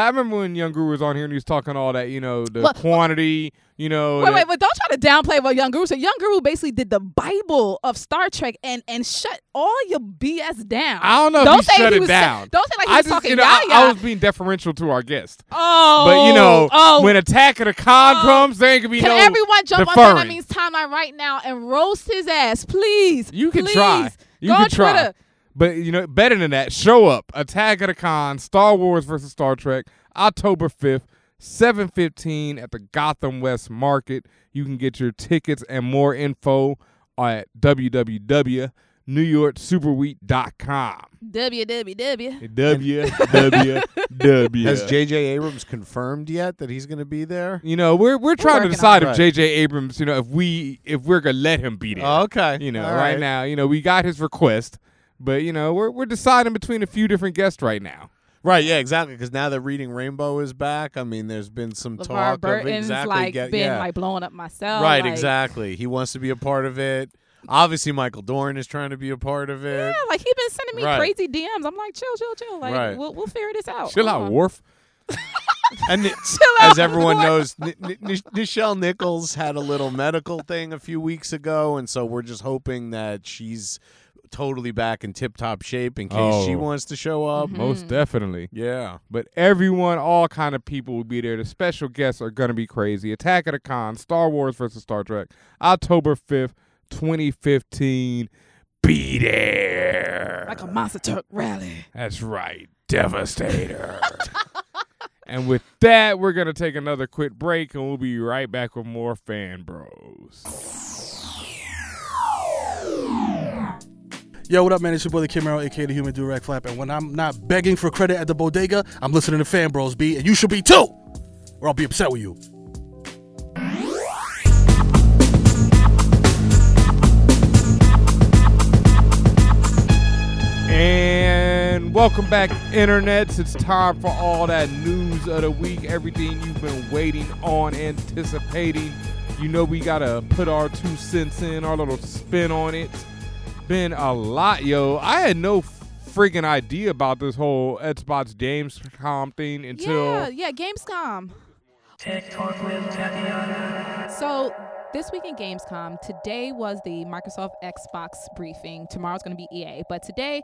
S3: I remember when Young Guru was on here and he was talking all that. You know, the
S1: What-
S3: quantity. You know,
S1: Wait,
S3: the-
S1: wait, but don't try to downplay what Young Guru said. Young Guru basically did the Bible of Star Trek and and shut all your BS down.
S3: I don't know
S1: don't
S3: if
S1: say
S3: he shut
S1: he
S3: it
S1: was
S3: down.
S1: don't say like he
S3: I
S1: was
S3: just,
S1: talking
S3: you know, I. I was being deferential to our guest.
S1: oh,
S3: but you know,
S1: oh,
S3: when Attack of the Con oh. comes, there ain't gonna be
S1: Can
S3: no Can
S1: everyone jump on
S3: deferring.
S1: that means timeline right now and roast his ass, please?
S3: You can
S1: please.
S3: try. You
S1: Go
S3: can
S1: on
S3: try.
S1: Twitter.
S3: But you know, better than that, show up. Attack of the Con, Star Wars versus Star Trek, October fifth, seven fifteen at the Gotham West Market. You can get your tickets and more info at www.newyorksuperweek.com.
S1: www.
S3: www.
S2: Has J.J. Abrams confirmed yet that he's going to be there?
S3: You know, we're we're trying to
S2: working
S3: decide
S2: on
S3: if
S2: it.
S3: J.J. Abrams, you know, if we if we're gonna let him be there.
S2: Oh, okay.
S3: You know,
S2: All
S3: right
S2: right.
S3: now, you know, we got his request, but you know, we're we're deciding between a few different guests right now.
S2: Right, yeah, exactly. Because now that Reading Rainbow is back, I mean, there's been some
S1: LeVar
S2: talk
S1: Burton's
S2: of exactly
S1: like
S2: get-
S1: been
S2: yeah.
S1: like blowing up myself.
S2: right,
S1: like,
S2: exactly. He wants to be a part of it. Obviously, Michael Dorn is trying to be a part of it.
S1: Yeah, like he's been sending me
S2: Right.
S1: crazy DMs. I'm like, chill, chill, chill. Like
S2: Right.
S1: we'll we'll figure this out.
S3: Chill
S1: Hold
S3: out,
S1: on.
S3: Worf.
S2: And it-
S1: out,
S2: as everyone
S1: Lord.
S2: knows, N- N- N- Nichelle Nichols had a little medical thing a few weeks ago, and so we're just hoping that she's totally back in tip-top shape in case she
S3: Oh.
S2: wants to show up.
S1: Mm-hmm.
S3: Most definitely.
S2: Yeah.
S3: But everyone, all kind of people will be there. The special guests are gonna be crazy. Attack of the Con, Star Wars versus Star Trek, October fifth, twenty fifteen. Be there.
S1: Like a monster truck rally.
S3: That's right, Devastator. and with that, we're gonna take another quick break, and we'll be right back with more Fan Bros.
S13: Yo, what up, man? It's your boy, the aka the Human Direct Flap. And when I'm not begging for credit at the bodega, I'm listening to Fan Bros B, and you should be too, or I'll be upset with you.
S3: And welcome back, internets. It's time for all that news of the week. Everything you've been waiting on, anticipating. You know we gotta put our two cents in, our little spin on it. Been a lot, yo. I had no freaking idea about this whole Xbox Gamescom thing until
S1: Yeah, yeah, Gamescom. So this week in Gamescom, today was the Microsoft Xbox briefing. Tomorrow's going to be EA, but today,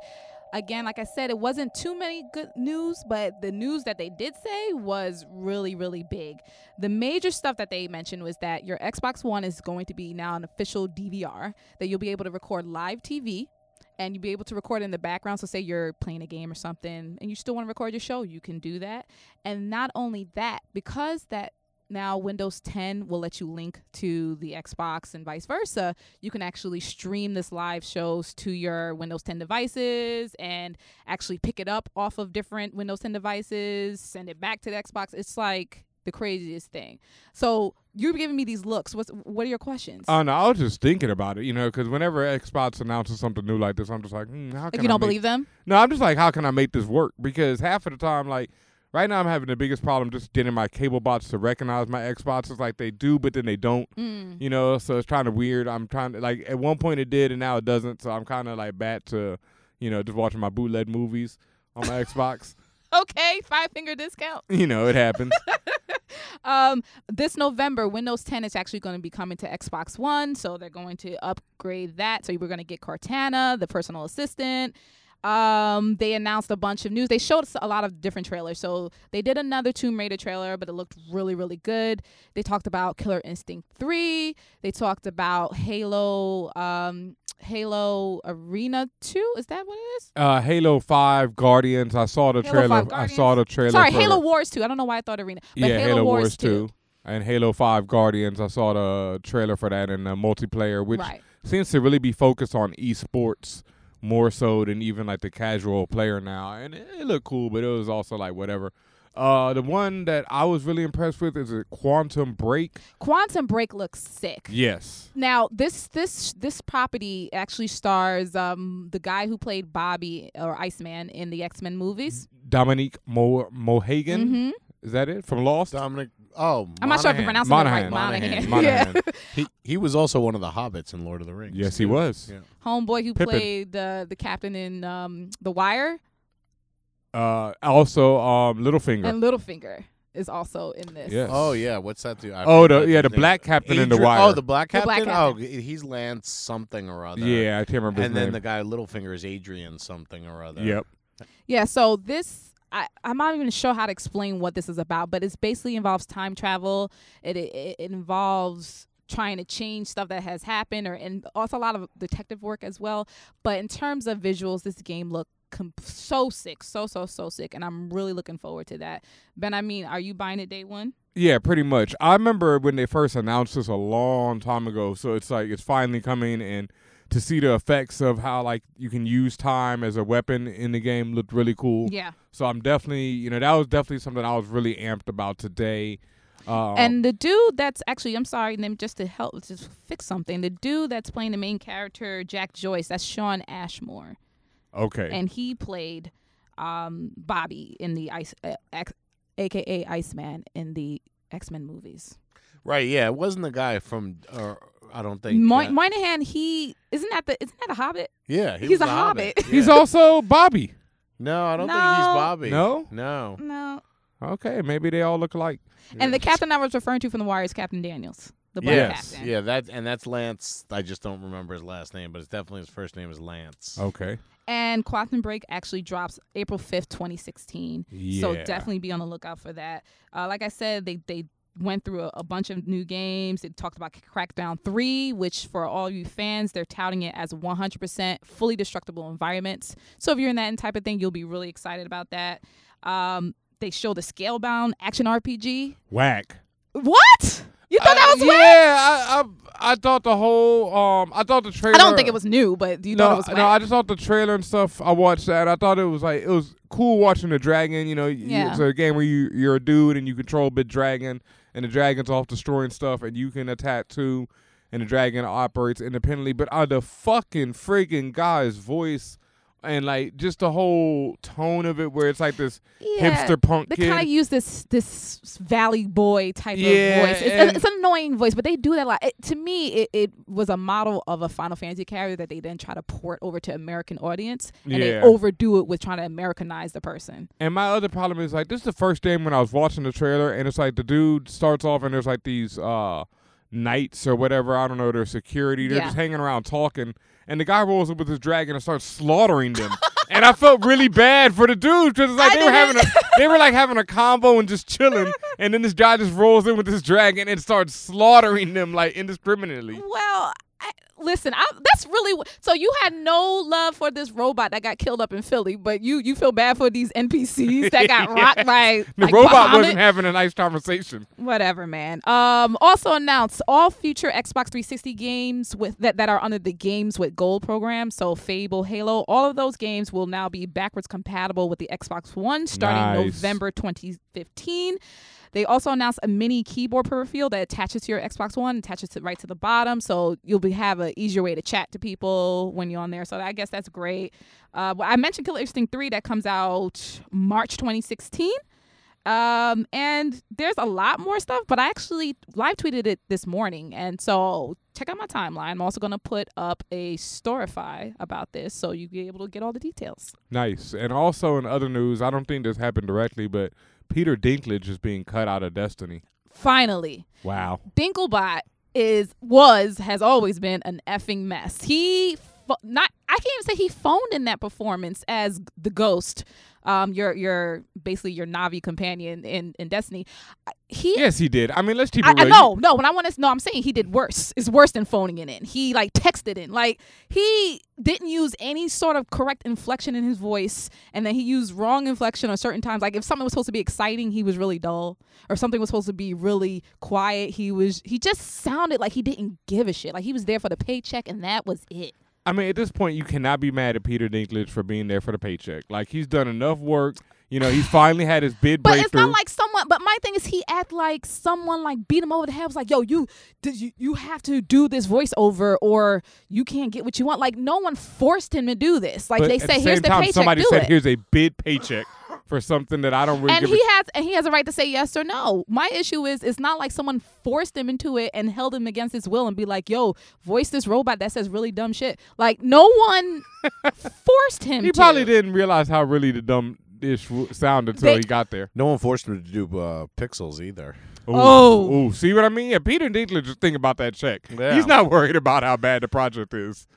S1: again, like I said, it wasn't too many good news, but the news that they did say was really, really big. The major stuff that they mentioned was that your Xbox One is going to be now an official DVR, that you'll be able to record live TV and you'll be able to record in the background. So, say you're playing a game or something, and you still want to record your show, you can do that. And not only that, because that now Windows 10 will let you link to the Xbox and vice versa, you can actually stream this live shows to your Windows 10 devices and actually pick it up off of different Windows 10 devices, send it back to the Xbox. It's like the craziest thing. So you're giving me these looks. What's what are your questions?
S3: Oh no, I was just thinking about it, you know, because whenever Xbox announces something new like this, I'm just like, hmm, how can
S1: you
S3: I
S1: don't
S3: make-
S1: believe them?
S3: No, I'm just like, how can I make this work? Because half of the time, like right now I'm having the biggest problem just getting my cable bots to recognize my Xboxes like they do, but then they don't.
S1: Mm.
S3: You know, so it's kind of weird. I'm trying to like at one point it did, and now it doesn't. So I'm kind of like back to, you know, just watching my bootleg movies on my Xbox.
S1: Okay, five finger discount.
S3: You know, it happens.
S1: Um, this November, Windows 10 is actually going to be coming to Xbox One, so they're going to upgrade that. So we're going to get Cortana, the personal assistant. Um, they announced a bunch of news. They showed us a lot of different trailers. So they did another Tomb Raider trailer, but it looked really, really good. They talked about Killer Instinct 3. They talked about Halo, um, Halo Arena 2. Is that what it is?
S3: Uh, Halo Five Guardians. I saw the
S1: Halo
S3: trailer. I saw the trailer.
S1: Sorry, Halo Wars 2. I don't know why I thought Arena. But
S3: yeah,
S1: Halo, Wars,
S3: 2. And Halo 5 Guardians, I saw the trailer for that and the multiplayer, which
S1: Right.
S3: seems to really be focused on esports more so than even like the casual player now. And it, it looked cool, but it was also like whatever. Uh, the one that I was really impressed with is a Quantum Break.
S1: Quantum Break looks sick.
S3: Yes.
S1: Now this this this property actually stars um the guy who played Bobby or Iceman in the X Men movies.
S3: Dominique Mo- Mohagan.
S1: Mhm.
S3: Is that it? From Lost?
S2: Dominic. Oh,
S1: I'm not sure if I'm
S2: Monaghan.
S1: pronouncing it right.
S3: Monahan.
S1: Monahan.
S3: Monahan.
S1: Yeah.
S2: he he was also one of the hobbits in Lord of the Rings.
S3: Yes, he was.
S2: Yeah.
S1: Homeboy who
S3: Pippin.
S1: played uh, the captain in um The Wire
S3: Uh, also, um, Littlefinger.
S1: and Littlefinger is also in this.
S3: Yes.
S2: Oh yeah, what's that do? I
S3: Oh, the- yeah, the
S2: name.
S3: black captain in The Wire.
S2: Oh, the black
S1: The
S2: captain. Oh, he's Lance something or other.
S3: Yeah, I can't remember his
S2: And then
S3: name.
S2: the guy Littlefinger is Adrian something or other.
S3: Yep.
S1: Yeah, so this I, I'm not even sure how to explain what this is about, but it basically involves time travel. It, it it involves trying to change stuff that has happened, or and also a lot of detective work as well. But in terms of visuals, this game looked com- so sick, so so so sick, and I'm really looking forward to that. Ben, I mean, are you buying it day one?
S3: Yeah, pretty much. I remember when they first announced this a long time ago. So it's like it's finally coming, and to see the effects of how like you can use time as a weapon in the game looked really cool.
S1: Yeah.
S3: So I'm definitely, you know, that was definitely something I was really amped about today. Um,
S1: and the dude that's actually, I'm sorry, name just to help, just fix something. The dude that's playing the main character, Jack Joyce, that's Shawn Ashmore.
S3: okay,
S1: and he played um, Bobby in the ice, uh, X, aka Iceman in the X Men movies.
S2: Right. Yeah, it wasn't the guy from. Uh, I don't think.
S1: Moy-
S2: uh,
S1: Moynihan, he isn't that the isn't that a Hobbit?
S2: yeah, he
S1: he's
S2: was
S1: a
S2: the
S1: Hobbit.
S3: he's also Bobby.
S2: No, I don't think he's
S1: No.
S2: Bobby.
S3: No?
S2: No.
S1: No,
S3: Okay, maybe they all look alike.
S1: and the captain I was referring to from the Wire is Captain Daniels, the black
S2: Yes.
S1: captain.
S2: Yeah, that and that's Lance. I just don't remember his last name, but it's definitely his first name is Lance.
S3: Okay.
S1: And Quantum Break actually drops April fifth, twenty sixteen. So
S3: Yeah.
S1: definitely be on the lookout for that. Uh, like I said, they they went through a, a bunch of new games. They talked about Crackdown three, which for all you fans, they're touting it as one hundred percent fully destructible environments. So if you're in that type of thing, you'll be really excited about that. Um, they showed a Scalebound action RPG.
S3: Whack.
S1: What? You thought that was
S3: Uh,
S1: whack?
S3: yeah, I, I I thought the whole um I thought the trailer.
S1: I don't think it was new, but you
S3: no,
S1: thought it was whack.
S3: no, I just thought the trailer and stuff. I watched that. I thought it was like it was cool watching the dragon. You know,
S1: Yeah.
S3: it's a game where you you're a dude and you control a big dragon, and the dragon's off destroying stuff, and you can attack too, and the dragon operates independently. But uh, the fucking freaking guy's voice. And like just the whole tone of it, where it's like this hipster punk
S1: They kind of use this this Valley Boy type
S3: Yeah,
S1: of voice. It's, it's an annoying voice, but they do that a lot. It, to me, it, it was a model of a Final Fantasy character that they then try to port over to American audience, and they overdo it with trying to Americanize the person.
S3: And my other problem is like this is the first game when I was watching the trailer and it's like the dude starts off and there's like these uh knights or whatever, I don't know, they're security, they're
S1: Yeah.
S3: just hanging around talking and the guy rolls up with his dragon and starts slaughtering them. and I felt really bad for the dude because it's like
S1: I
S3: they were having a they were like having a combo and just chilling and then this guy just rolls in with this dragon and starts slaughtering them like indiscriminately.
S1: Well, listen, I, that's really so. You had no love for this robot that got killed up in Philly, but you you feel bad for these NPCs that got rocked by
S3: The
S1: like,
S3: robot wasn't having a nice conversation.
S1: Whatever, man. Um, also announced all future Xbox 360 games with that, that are under the Games with Gold program. So Fable, Halo, all of those games will now be backwards compatible with the Xbox One starting
S3: Nice.
S1: November 2015. They also announced a mini keyboard peripheral that attaches to your Xbox One, attaches it right to the bottom, so you'll be have easier way to chat to people when you're on there. So I guess that's great. Uh, well, I mentioned Killer Instinct 3 that comes out March 2016. Um, and there's a lot more stuff, but I actually live tweeted it this morning, and so check out my timeline. I'm also gonna put up a storify about this, so you'll be able to get all the details.
S3: Nice. And also in other news, I don't think this happened directly, but Peter Dinklage is being cut out of Destiny.
S1: Finally,
S3: Wow.
S1: Dinklebot is was has always been an effing mess. He not I can't even say he phoned in that performance as the ghost, um, your your basically your Navi companion in in Destiny. He
S3: Yes, he did. I mean, let's keep it
S1: I
S3: real.
S1: no, no. When I want to, no, I'm saying he did worse. It's worse than phoning it in. He like texted in, like he didn't use any sort of correct inflection in his voice, and then he used wrong inflection on certain times. Like if something was supposed to be exciting, he was really dull, or something was supposed to be really quiet, he was. He just sounded like he didn't give a shit. Like he was there for the paycheck, and that was it.
S3: I mean, at this point, you cannot be mad at Peter Dinklage for being there for the paycheck. Like he's done enough work. You know, he's finally had his bid
S1: But
S3: breakthrough.
S1: it's not like someone. But my thing is, he act like someone like beat him over the head. Was like, yo, you did you you have to do this voiceover, or you can't get what you want. Like no one forced him to do this. Like
S3: but
S1: they say,
S3: the
S1: here's
S3: same
S1: the paycheck,
S3: somebody said,
S1: it.
S3: "Here's a bid paycheck for something that I don't really
S1: and
S3: give."
S1: he
S3: a
S1: has and he has a right to say yes or no. My issue is it's not like someone forced him into it and held him against his will and be like, "Yo, voice this robot that says really dumb shit." Like no one forced him.
S3: He
S1: to.
S3: probably didn't realize how really the dumb ish w- sounded until
S1: They-
S3: he got there.
S2: No one forced him to do uh, pixels either.
S3: Ooh,
S1: Oh.
S3: ooh, see what I mean? Yeah, Peter Dinklage just think about that check.
S2: Yeah.
S3: He's not worried about how bad the project is.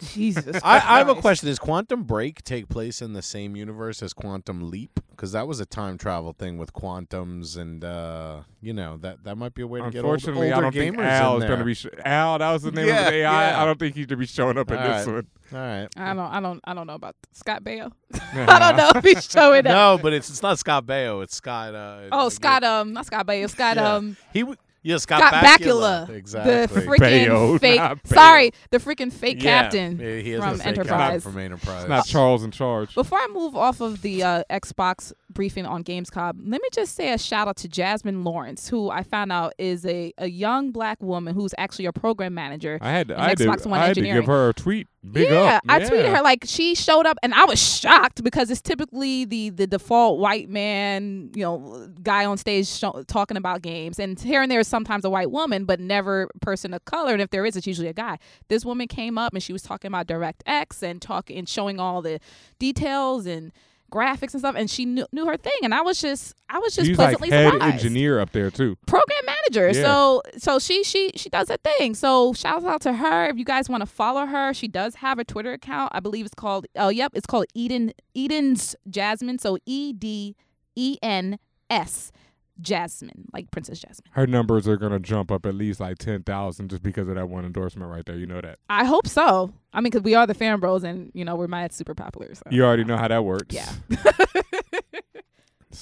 S1: Jesus.
S2: I, I have a
S1: Christ.
S2: question: Does Quantum Break take place in the same universe as Quantum Leap? Because that was a time travel thing with quantums, and uh, you know that that might be a way to get older,
S3: Unfortunately, I don't think
S2: gamers
S3: Al
S2: in
S3: is going to be sh- Al. That was the name
S2: Yeah,
S3: of the AI.
S2: yeah.
S3: I don't think he's going to be showing up in
S2: All
S3: this
S2: right.
S3: one.
S2: All right.
S1: I don't. I don't. I don't know about Scott Baio. I don't know if he's showing up.
S2: No, but it's it's not Scott Baio. It's Scott. Uh,
S1: Oh, Scott. Um, not Scott Baio. Scott.
S2: Yeah.
S1: Um.
S2: He w- yeah, Scott,
S1: Scott
S2: Bakula.
S1: Bakula,
S2: Exactly.
S1: the freaking
S3: Baio,
S1: fake. Sorry, the freaking fake
S2: Yeah,
S1: captain
S2: yeah, he is
S1: from
S2: the fake
S1: Enterprise.
S2: from Enterprise.
S3: It's not Charles in charge.
S1: Before I move off of the uh, Xbox briefing on Gamescom, let me just say a shout out to Jasmine Lawrence, who I found out is a, a young black woman who's actually a program manager.
S3: I had to,
S1: in
S3: I had to,
S1: One
S3: I had to give her a tweet. Big
S1: yeah,
S3: up.
S1: I tweeted her like she showed up, and I was shocked because it's typically the the default white man, you know, guy on stage show, talking about games, and here and there is sometimes a white woman, but never a person of color. And if there is, it's usually a guy. This woman came up and she was talking about DirectX and talking and showing all the details and graphics and stuff, and she knew, knew her thing, and I was just I was just
S3: She's like
S1: pleasantly
S3: head
S1: surprised
S3: engineer up there too.
S1: program manager.
S3: Yeah.
S1: So so she she she does her thing. So shout out to her. If you guys want to follow her, she does have a Twitter account. I believe it's called oh yep, it's called Eden Eden's Jasmine. So E D E N S Jasmine, like Princess Jasmine.
S3: Her numbers are gonna jump up at least like ten thousand just because of that one endorsement right there. You know that.
S1: I hope so. I mean, because we are the fan bros, and you know we're mad super popular. So
S3: You already know how that works.
S1: yeah.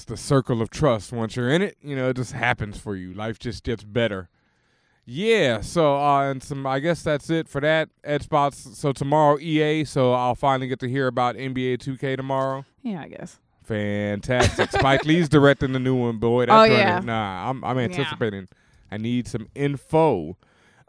S3: It's the circle of trust. Once you're in it, you know, it just happens for you. Life just gets better. Yeah, so uh and some I guess that's it for that. Ed spots so tomorrow EA, so I'll finally get to hear about NBA 2K tomorrow.
S1: yeah, I guess.
S3: Fantastic. Spike Lee's directing the new one, boy. That
S1: Oh, yeah.
S3: Nah, I'm I'm
S1: Yeah.
S3: anticipating. I need some info.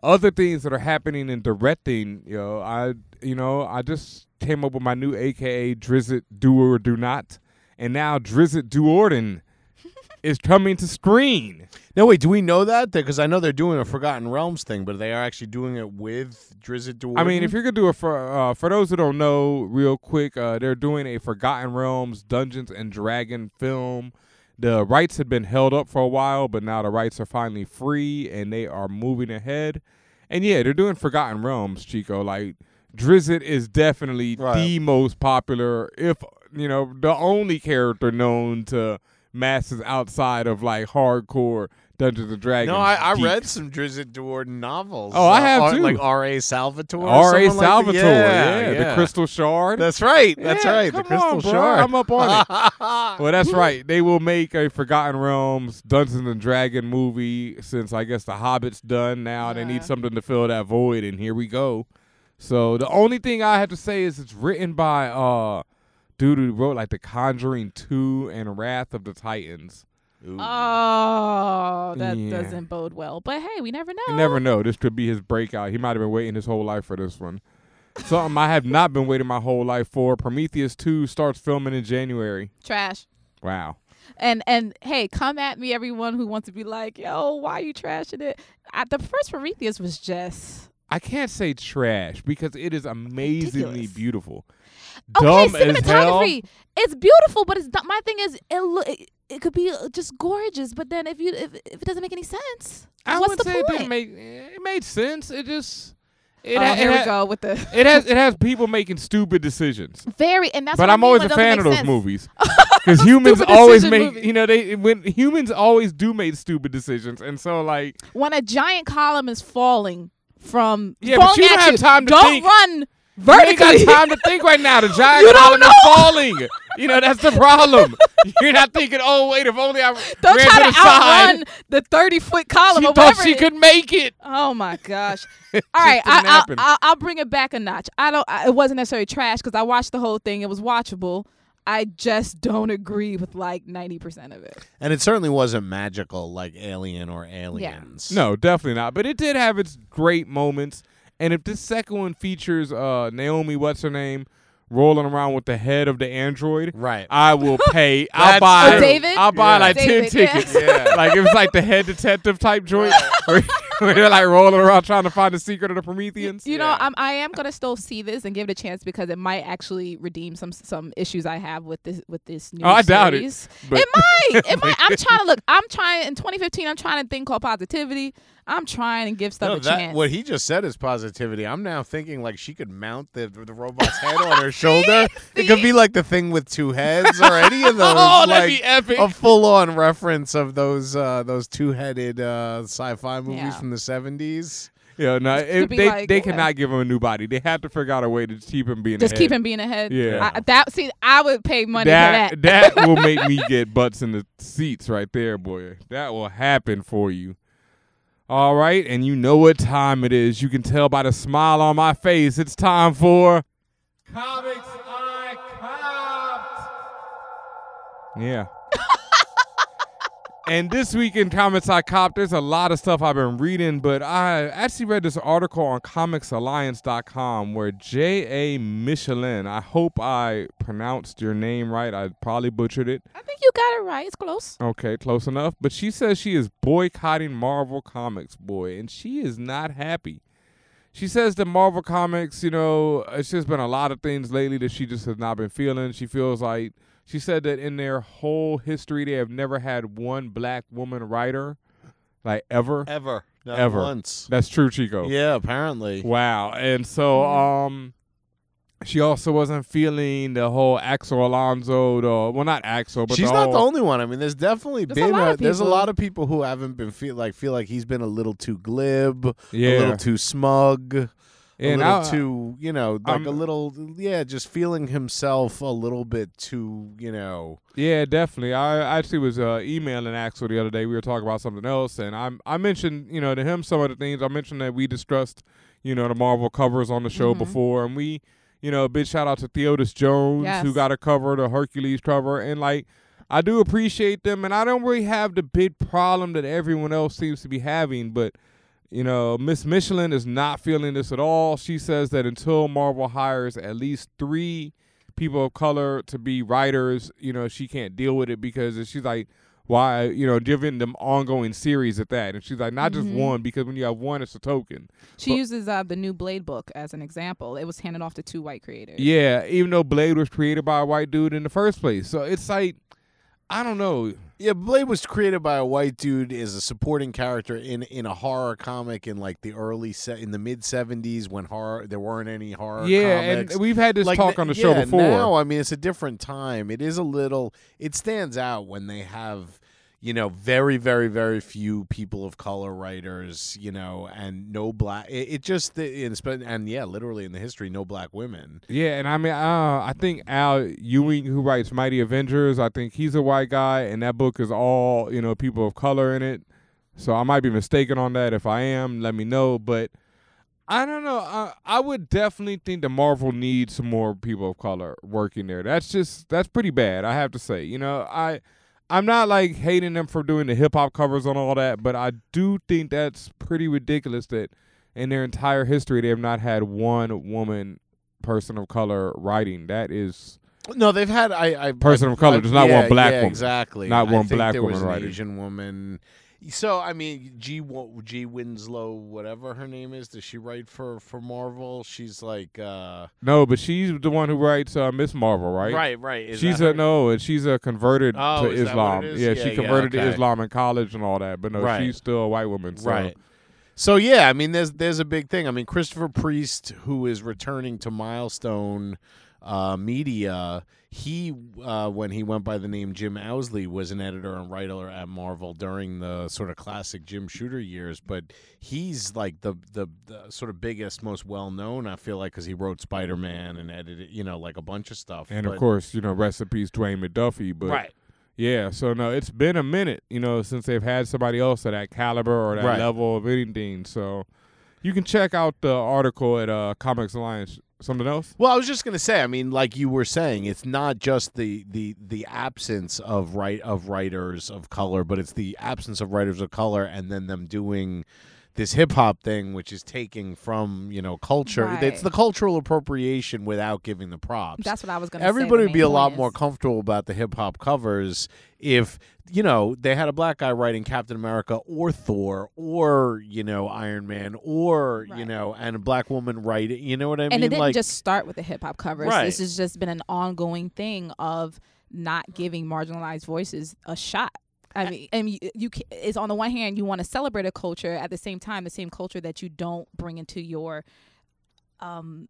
S3: Other things that are happening in directing, you know, I you know, I just came up with my new AKA Drizzt Do or Do Not. And now Drizzt Do'Urden is coming to screen.
S2: No, wait. Do we know that? Because I know they're doing a Forgotten Realms thing, but they are actually doing it with Drizzt Do'Urden.
S3: I mean, if you're gonna do it for uh, for those who don't know, real quick, uh, they're doing a Forgotten Realms Dungeons and Dragon film. The rights had been held up for a while, but now the rights are finally free and they are moving ahead. And yeah, they're doing Forgotten Realms, Chico. Like Drizzt is definitely
S2: Right.
S3: the most popular, if you know, the only character known to masses outside of like hardcore Dungeons and Dragons.
S2: no, I, I read some Drizzt Do'Urden novels.
S3: Oh, I have
S2: R-
S3: too.
S2: Like R.A. Salvatore.
S3: R.A.
S2: someone like
S3: Salvatore, yeah,
S2: yeah,
S3: the Crystal Shard.
S2: That's right. That's
S3: Yeah,
S2: right. The Crystal
S3: on.
S2: Shard.
S3: I'm up on it. well, that's right. They will make a Forgotten Realms Dungeons and Dragon movie since I guess the Hobbit's done. Now they need something to fill that void, and here we go. So the only thing I have to say is it's written by uh dude who wrote like The Conjuring Two and Wrath of the Titans.
S1: Oh, that
S3: Yeah.
S1: doesn't bode well. But hey, we never know.
S3: You never know. This could be his breakout. He might have been waiting his whole life for this one. Something I have not been waiting my whole life for. Prometheus 2 starts filming in January.
S1: Trash.
S3: Wow.
S1: And and hey, come at me, everyone who wants to be like, yo, why are you trashing it? I, the first Prometheus was just
S3: I can't say trash because it is amazingly
S1: Ridiculous.
S3: beautiful.
S1: Okay.
S3: Dumb as hell.
S1: Cinematography, it's beautiful, but it's not. My thing is, it lo- it, it could be uh, just gorgeous, but then if you if, if it doesn't make any sense,
S3: I
S1: what's
S3: would
S1: the
S3: say
S1: point?
S3: it didn't make it made sense. It just it,
S1: Oh,
S3: ha-
S1: here
S3: it
S1: we
S3: ha-
S1: go with the
S3: it has it has people making stupid decisions.
S1: very, and that's.
S3: but
S1: what I
S3: I'm
S1: mean
S3: always
S1: when
S3: a fan of those
S1: sense.
S3: movies because humans always make
S1: movie.
S3: you know they when humans always do make stupid decisions, and so like
S1: when a giant column is falling from
S3: Yeah, but
S1: falling
S3: you don't
S1: at
S3: have
S1: you,
S3: time to
S1: don't
S3: think.
S1: run
S3: you ain't got time to think right now. The giant
S1: You
S3: column is
S1: know.
S3: falling. You know that's the problem. You're not thinking, oh wait, if only I
S1: Don't
S3: ran
S1: try
S3: to
S1: to
S3: the side.
S1: the thirty foot column.
S3: She thought she
S1: it-
S3: could make it.
S1: Oh my gosh! All right, I, I, I, I'll bring it back a notch. I don't. I, it wasn't necessarily trash because I watched the whole thing. It was watchable. I just don't agree with like ninety percent of it.
S2: And it certainly wasn't magical like Alien or Aliens.
S3: No, definitely not. But it did have its great moments. And if this second one features uh, Naomi, what's her name, rolling around with the head of the android,
S2: right?
S3: I will pay. I'll buy.
S2: true. Oh,
S1: David?
S3: I'll buy
S2: Yeah.
S3: like
S1: David,
S3: ten
S1: yeah.
S3: tickets. like it was like the head detective type joint, where, where they're like rolling around trying to find the secret of the Prometheans.
S1: You know, I'm, I am gonna still see this and give it a chance because it might actually redeem some some issues I have with this with this new
S3: Oh, I doubt it,
S1: series.
S3: but-
S1: it might. It might. I'm trying to look. I'm trying in 2015. I'm trying to think called positivity. I'm trying to give stuff
S2: No,
S1: a
S2: that,
S1: chance.
S2: what he just said is positivity. I'm now thinking like she could mount the the robot's head on her shoulder. It could be like the thing with two heads or any of those.
S3: Oh, that'd
S2: like,
S3: be epic.
S2: A full on reference of those uh, those two headed uh, sci-fi movies
S1: Yeah.
S2: from the 70s.
S3: Yeah, no,
S1: be
S3: they
S1: like,
S3: they
S1: yeah.
S3: cannot give him a new body. They have to figure out a way to keep him being.
S1: Just
S3: a
S1: keep
S3: head.
S1: him being ahead.
S3: Yeah.
S1: I, that see, I would pay money
S3: that
S1: for that.
S3: that will make me get butts in the seats right there, boy. That will happen for you. All right, and you know what time it is. You can tell by the smile on my face. It's time for comics I copped. Yeah. and this week in comics I copped, there's a lot of stuff I've been reading, but I actually read this article on ComicsAlliance.com where J.A. Micheline, I hope I pronounced your name right. I probably butchered it.
S1: I think you got it right. It's close.
S3: Okay, close enough. But she says she is boycotting Marvel Comics, boy, and she is not happy. She says that Marvel Comics, you know, it's just been a lot of things lately that she just has not been feeling. She feels like she said that in their whole history they have never had one black woman writer, like ever,
S2: Ever. Not
S3: ever.
S2: once.
S3: That's true, Chico.
S2: Yeah, apparently.
S3: Wow. And so um she also wasn't feeling the whole Axel Alonso, the well not Axel, but
S2: She's
S3: the
S2: not the
S3: whole-
S2: only one. I mean, there's definitely
S1: There's a
S2: been
S1: lot of
S2: there's a
S1: people.
S2: lot of people who haven't been feel like feel like he's been a little too glib, a
S3: Yeah.
S2: little too smug, a
S3: And
S2: little
S3: I-
S2: too you know like
S3: I'm-
S2: a little yeah, just feeling himself a little bit too you know.
S3: Yeah, definitely. I actually was uh, emailing Axel the other day. We were talking about something else, and I I mentioned you know to him some of the things. I mentioned that we discussed you know the Marvel covers on the show
S1: Mhm.
S3: before, and we you know a big shout out to Theodis Jones who got a cover, the Hercules cover, and like I do appreciate them, and I don't really have the big problem that everyone else seems to be having, but. You know, Miss Micheline is not feeling this at all. She says that until Marvel hires at least three people of color to be writers, you know, she can't deal with it because she's like, why, you know, giving them ongoing series at that. And she's like, not just
S1: Mhm.
S3: one, because when you have one, it's a token.
S1: She
S3: But-
S1: uses uh, the new Blade book as an example. It was handed off to two white creators.
S3: Yeah, even though Blade was created by a white dude in the first place. So it's like, I don't know.
S2: Yeah, Blade was created by a white dude as a supporting character in in a horror comic in like the early se- in the mid 70s when horror there weren't any horror
S3: Yeah,
S2: comics.
S3: and we've had this
S2: Like,
S3: talk on the show before.
S2: Now, I mean, it's a different time. It is a little. It stands out when they have, you know, very, very, very few people of color writers. You know, and no black. It, it just and, and yeah, literally in the history, no black women.
S3: Yeah, and I mean, uh, I think Al Ewing, who writes Mighty Avengers, I think he's a white guy, and that book is all you know people of color in it. So I might be mistaken on that. If I am, let me know. But I don't know. I, I would definitely think that Marvel needs some more people of color working there. That's just that's pretty bad. I have to say. You know, I I'm not like hating them for doing the hip hop covers on all that, but I do think that's pretty ridiculous that in their entire history they have not had one woman person of color writing. That is
S2: No, they've had I, I
S3: Person
S2: I-
S3: of color. There's not
S2: yeah,
S3: one black
S2: yeah,
S3: woman.
S2: Exactly.
S3: Not one black
S2: there
S3: woman writing.
S2: Asian woman. So I mean, G G Winslow, whatever her name is, does she write for for Marvel? She's like, uh
S3: No, but she's the one who writes uh, Miss Marvel, right?
S2: Right, right. Is
S3: she's a
S2: her?
S3: no, and she's a converted
S2: Oh,
S3: to
S2: is
S3: Islam.
S2: is?
S3: Yeah,
S2: Yeah,
S3: she
S2: yeah,
S3: converted
S2: okay.
S3: to Islam in college and all that. But no,
S2: Right.
S3: she's still a white woman. So.
S2: Right. So yeah, I mean, there's there's a big thing. I mean, Christopher Priest, who is returning to Milestone uh, Media, he uh, when he went by the name Jim Owsley was an editor and writer at Marvel during the sort of classic Jim Shooter years. But he's like the the, the sort of biggest, most well known. I feel like because he wrote Spider Man and edited, you know, like a bunch of stuff.
S3: And of course, you know, recipes Dwayne McDuffie. But
S2: Right.
S3: Yeah, so no, it's been a minute, you know, since they've had somebody else at that caliber or that
S2: Right.
S3: level of anything. So you can check out the article at uh, Comics Alliance. Something else?
S2: Well, I was just gonna say. I mean, like you were saying, it's not just the the the absence of right of writers of color, but it's the absence of writers of color, and then them doing this hip hop thing, which is taking from you know culture. It's the cultural appropriation without giving the props.
S1: That's what I was gonna say,
S2: Everybody would be a lot
S1: point
S2: more comfortable about the hip hop covers if you know they had a black guy writing Captain America or Thor or you know Iron Man or you know and a black woman writing. You know what I
S1: and
S2: mean?
S1: it didn't
S2: like
S1: just start with the hip hop covers.
S2: Right.
S1: This has just been an ongoing thing of not giving marginalized voices a shot. I mean, and you, you is on the one hand you want to celebrate a culture at the same time the same culture that you don't bring into your um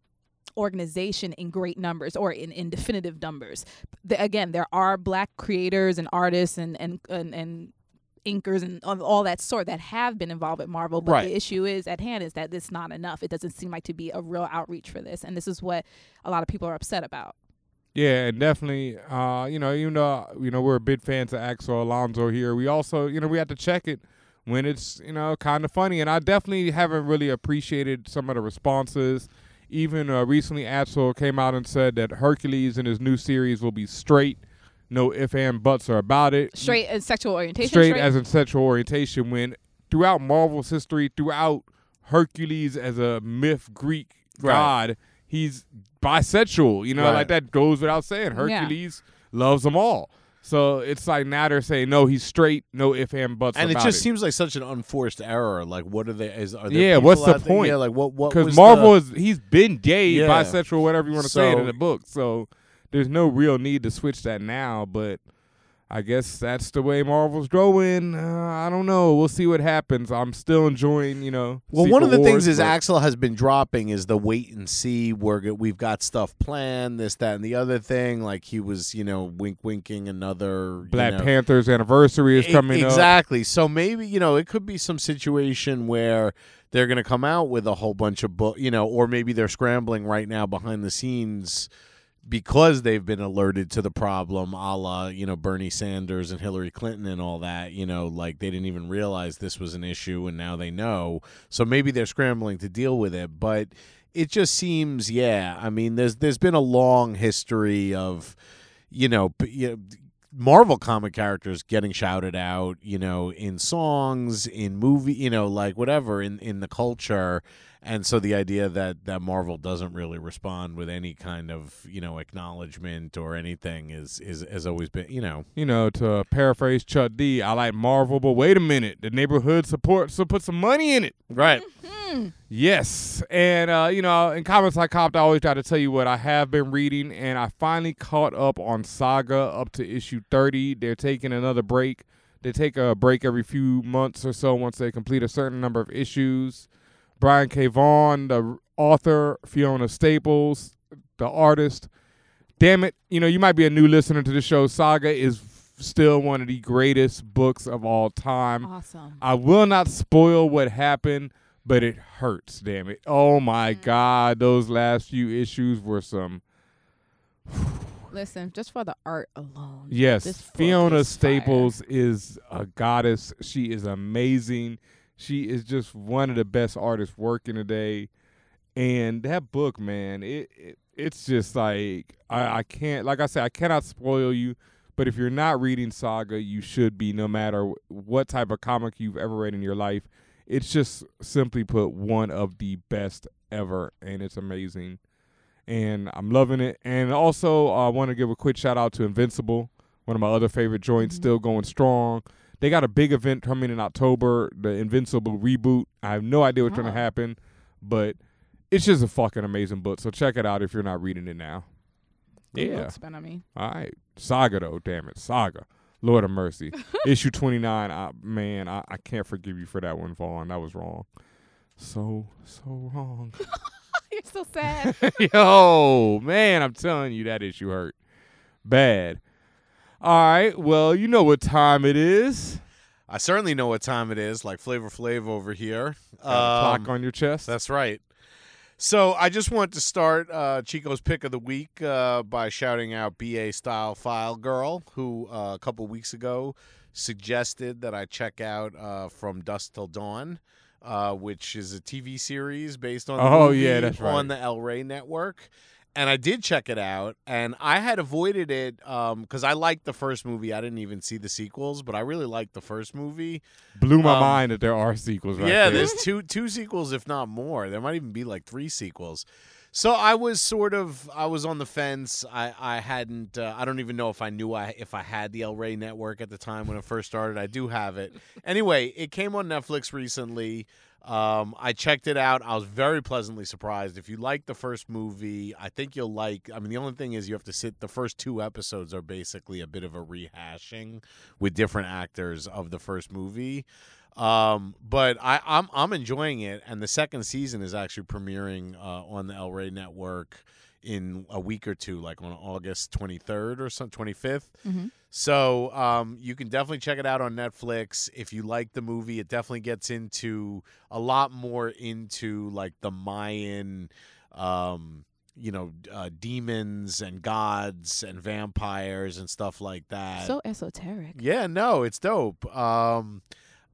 S1: organization in great numbers or in, in definitive numbers. The, again, there are black creators and artists and and and, and inkers and all that sort that have been involved at Marvel, but
S2: Right.
S1: the issue is at hand is that it's not enough. It doesn't seem like to be a real outreach for this, and this is what a lot of people are upset about.
S3: Yeah, and definitely, uh, you know, even though you know we're a big fans of Axel Alonso here, we also, you know, we have to check it when it's, you know, kind of funny. And I definitely haven't really appreciated some of the responses. Even uh, recently, Axel came out and said that Hercules in his new series will be straight, no if and buts are about it.
S1: Straight and sexual orientation.
S3: straight, as in sexual orientation. When throughout Marvel's history, throughout Hercules as a myth Greek
S2: Right.
S3: god, he's bisexual. You know,
S2: Right.
S3: like that goes without saying.
S1: Yeah.
S3: Hercules loves them all. So it's like now they're saying no, he's straight, no if and buts
S2: and it just
S3: it.
S2: seems like such an unforced error. Like, what are they? Is are there
S3: yeah, what's the
S2: out there-
S3: point?
S2: Yeah, like what? What?
S3: Because
S2: was
S3: Marvel
S2: the-
S3: is he's been gay,
S2: Yeah.
S3: bisexual, whatever you want to say it in the book. So there's no real need to switch that now. But I guess that's the way Marvel's going. Uh, I don't know. We'll see what happens. I'm still enjoying, you know.
S2: Well, one of the
S3: Secret
S2: things is Axel has been dropping is the wait and see. We're we've got stuff planned, this, that, and the other thing. Like he was, you know, wink, winking another you
S3: Black
S2: know-
S3: Panther's anniversary is
S2: E-
S3: coming up.
S2: exactly. So maybe you know it could be some situation where they're going to come out with a whole bunch of book, you know, or maybe they're scrambling right now behind the scenes because they've been alerted to the problem, a la you know Bernie Sanders and Hillary Clinton and all that. You know, like they didn't even realize this was an issue, and now they know. So maybe they're scrambling to deal with it, but. It just seems, yeah. I mean, there's there's been a long history of, you know, you know, Marvel comic characters getting shouted out, you know, in songs, in movie, you know, like whatever in in the culture. And so the idea that that Marvel doesn't really respond with any kind of, you know, acknowledgement or anything is is has always been, you know.
S3: You know, to paraphrase Chuck D, I like Marvel, but wait a minute, the neighborhood support, so put some money in it.
S2: Right.
S3: Yes, and uh, you know, in comments I copped, I always try to tell you what I have been reading, and I finally caught up on Saga up to issue thirty. They're taking another break. They take a break every few months or so once they complete a certain number of issues. Brian K. Vaughan, the author, Fiona Staples, the artist. Damn it, you know, you might be a new listener to the show. Saga is still one of the greatest books of all time.
S1: Awesome.
S3: I will not spoil what happened, but it hurts, damn it. Oh my mm. god, those last few issues were some
S1: Listen, just for the art alone.
S3: Yes, Fiona
S1: is fire.
S3: Staples is a goddess. She is amazing. She is just one of the best artists working today. And that book, man, it, it it's just like I, I can't like I said, I cannot spoil you. But if you're not reading Saga, you should be, no matter what type of comic you've ever read in your life. It's just simply put one of the best ever, and it's amazing. and I'm loving it. And also, I want to give a quick shout out to Invincible, one of my other favorite joints, mm-hmm. still going strong. They got a big event coming in October, the Invincible reboot. I have no idea what's going
S1: Oh.
S3: to happen, but it's just a fucking amazing book. So check it out if you're not reading it now.
S1: Good
S3: yeah.
S1: books, Ben, I mean.
S3: All right. Saga though, damn it. Saga. Lord of mercy. Issue 29. I, man, I, I can't forgive you for that one, Vaughan. That was wrong. So, so wrong.
S1: You're so sad.
S3: Yo, man, I'm telling you that issue hurt. Bad. All right. Well, you know what time it is.
S2: I certainly know what time it is, like Flavor Flav over here.
S3: Got a clock
S2: Um,
S3: on your chest.
S2: That's right. So I just want to start uh, Chico's pick of the week uh, by shouting out BA Style File Girl, who uh, a couple weeks ago suggested that I check out uh, From Dusk Till Dawn, uh, which is a TV series based on the
S3: Oh,
S2: movie
S3: yeah, that's right.
S2: on the El Rey network. And I did check it out, and I had avoided it because I liked the first movie. I didn't even see the sequels, but I really liked the first movie.
S3: Blew my
S2: Um,
S3: mind that there are sequels right
S2: yeah,
S3: there.
S2: there's two two sequels, if not more. There might even be like three sequels. So I was sort of I was on the fence. I I hadn't. Uh, I don't even know if I knew I if I had the El Rey network at the time when it first started. I do have it. Anyway, it came on Netflix recently. Um, I checked it out. I was very pleasantly surprised. If you like the first movie, I think you'll like. I mean, the only thing is you have to sit. The first two episodes are basically a bit of a rehashing with different actors of the first movie. Um, but I, I'm I'm enjoying it, and the second season is actually premiering uh, on the El Rey network in a week or two, like on August 23rd or some 25th.
S1: Mhm.
S2: So um, you can definitely check it out on Netflix if you like the movie. It definitely gets into a lot more into like the Mayan. Um, you know, uh, demons and gods and vampires and stuff like that.
S1: so esoteric.
S2: Yeah, no, it's dope. Um,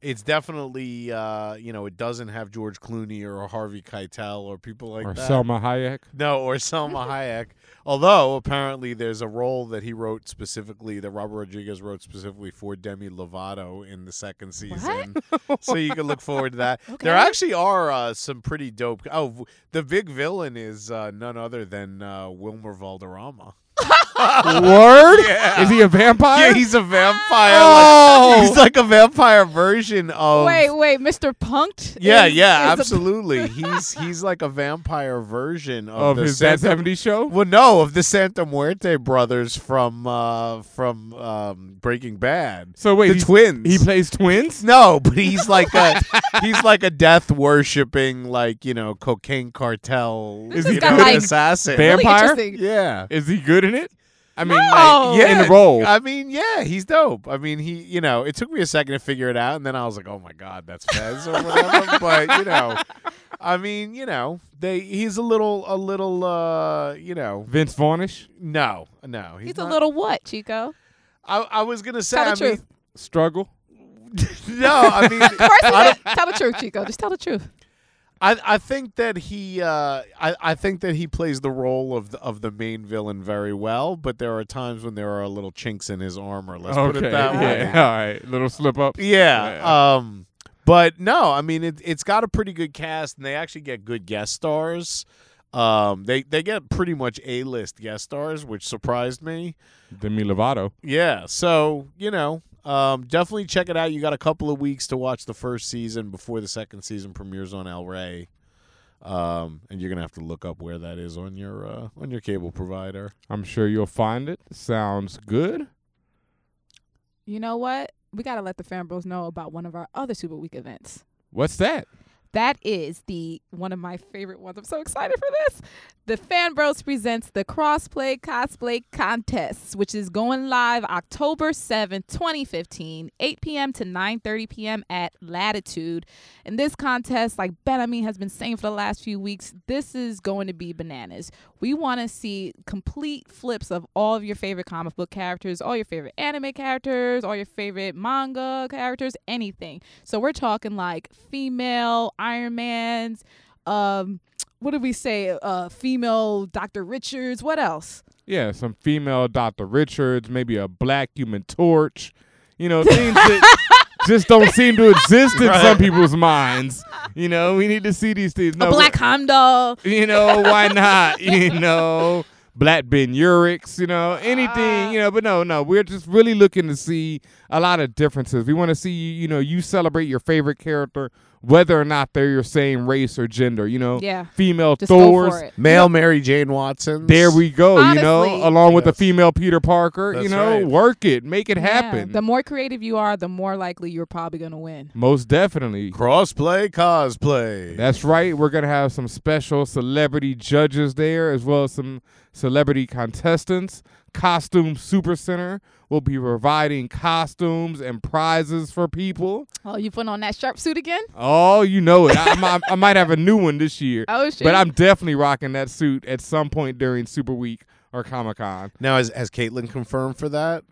S2: it's definitely uh, you know, it doesn't have George Clooney or Harvey Keitel or people like
S3: or
S2: that.
S3: Salma Hayek.
S2: No, or Salma Hayek. Although apparently there's a role that he wrote specifically, that Robert Rodriguez wrote specifically for Demi Lovato in the second season. so you can look forward to that.
S1: Okay.
S2: There actually are uh, some pretty dope. Oh, the big villain is uh, none other than uh, Wilmer Valderrama.
S3: Word?
S2: Yeah.
S3: Is he a vampire?
S2: Yeah, he's a vampire.
S3: Oh!
S2: Like- he's like a vampire version of.
S1: Wait, wait, Mr. Punked?
S2: Yeah,
S1: is-
S2: yeah,
S1: is a-
S2: absolutely. he's he's like a vampire version of,
S3: Of
S2: the
S3: his That
S2: Santa,
S3: 70s show?
S2: Well, no, of the Santa Muerte brothers from uh from um Breaking Bad.
S3: So wait,
S2: the
S3: he's-
S2: twins.
S3: He plays twins?
S2: No, but he's like a he's like a death worshipping like you know cocaine cartel
S3: Is he
S2: know,
S3: good? Like,
S2: assassin
S3: Really Vampire?
S1: interesting.
S2: Yeah.
S3: Is he good in it? I mean,
S1: No.
S3: like,
S2: Yeah,
S3: in the role.
S2: I mean, yeah, he's dope. I mean, he, you know, it took me a second to figure it out, and then I was like, oh my god, that's Fez or whatever. but you know, I mean, you know, they he's a little, a little, uh, you know,
S3: Vince Vaughnish?
S2: no, no, he's,
S1: He's
S2: not-
S1: a little what, Chico?
S2: I, I was gonna say,
S1: Tell the
S2: mean,
S1: truth.
S3: Struggle?
S2: no, I mean,
S1: First,
S2: I don't-
S1: tell the truth, Chico. Just tell the truth.
S2: I, I think that he uh, I, I think that he plays the role of the, of the main villain very well, but there are times when there are little chinks in his armor. Let's
S3: okay.
S2: put it that way.
S3: yeah. All right. Little slip up.
S2: Yeah. Um, but no, I mean it, it's got a pretty good cast, and they actually get good guest stars. Um, they they get pretty much a list guest stars, which surprised me.
S3: Demi Lovato.
S2: Yeah. So you know, um, definitely check it out. You got a couple of weeks to watch the first season before the second season premieres on El Rey. Um, and you're gonna have to look up where that is on your uh, on your cable provider.
S3: I'm sure you'll find it. Sounds good.
S1: You know what? We got to let the fan bros know about one of our other Super Week events.
S3: What's that?
S1: That is the one of my favorite ones. I'm so excited for this. The Fan Bros presents the Crossplay Cosplay Contest, which is going live October 7th, 2015, 8 p.m. to 9:30 p.m. at Latitude. And this contest, like Ben Amin has been saying for the last few weeks, this is going to be bananas. We want to see complete flips of all of your favorite comic book characters, all your favorite anime characters, all your favorite manga characters, anything. So we're talking like female Iron Mans, um, what did we say? Uh, female Dr. Richards. What else?
S3: Yeah, some female Dr. Richards, maybe a black human torch. You know, things that just don't seem to exist in some people's minds. you know, we need to see these things. No,
S1: a black Heimdall.
S3: you know, why not? You know, Black Ben Urix, you know, anything, ah. you know, but no, no, we're just really looking to see a lot of differences. We want to see, you know, you celebrate your favorite character, whether or not they're your same race or gender, you know.
S1: Yeah.
S3: Female
S1: Just
S3: Thors.
S1: for it.
S2: Male Mary Jane Watson.
S3: There we go, you know,
S1: Honestly.
S3: along with the female Peter Parker, you know,
S2: right.
S3: work it, make it
S1: Yeah,
S3: happen.
S1: The more creative you are, the more likely you're probably gonna win.
S3: Most definitely.
S2: Crossplay, cosplay.
S3: That's right. We're gonna have some special celebrity judges there, as well as some celebrity contestants. Costume Super Center will be providing costumes and prizes for people.
S1: Oh, you putting on that sharp suit again?
S3: Oh, you know it. I, I, I might have a new one this year.
S1: Oh, shit.
S3: But I'm definitely rocking that suit at some point during Super Week or Comic Con.
S2: Now, has, has Caitlyn confirmed for that?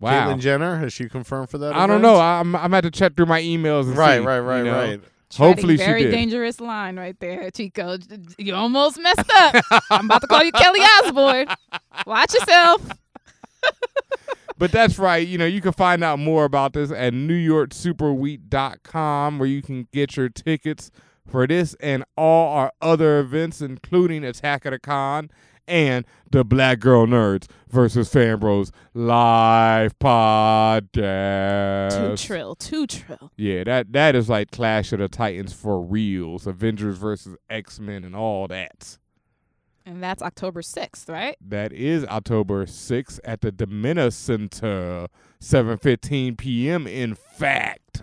S3: Wow.
S2: Caitlyn Jenner, has she confirmed for that?
S3: I don't know. I'm I'm had to check through my emails and
S2: Right,
S3: see,
S2: right, right,
S3: you know.
S2: right.
S3: Hopefully
S1: very
S3: she did.
S1: dangerous line right there, Chico. You almost messed up. I'm about to call you Kelly Osbourne. Watch yourself.
S3: But that's right. You know, you can find out more about this at NewYorkSuperWeek.com, where you can get your tickets for this and all our other events, including Attack of the Con and the Black Girl Nerds versus Fanbros live podcast.
S1: Too trill, too trill.
S3: Yeah, that that is like Clash of the Titans for reals. Avengers versus X Men and all that.
S1: And that's October 6th, right?
S3: That is October 6th at the Domina Center, 7:15 p.m. In fact.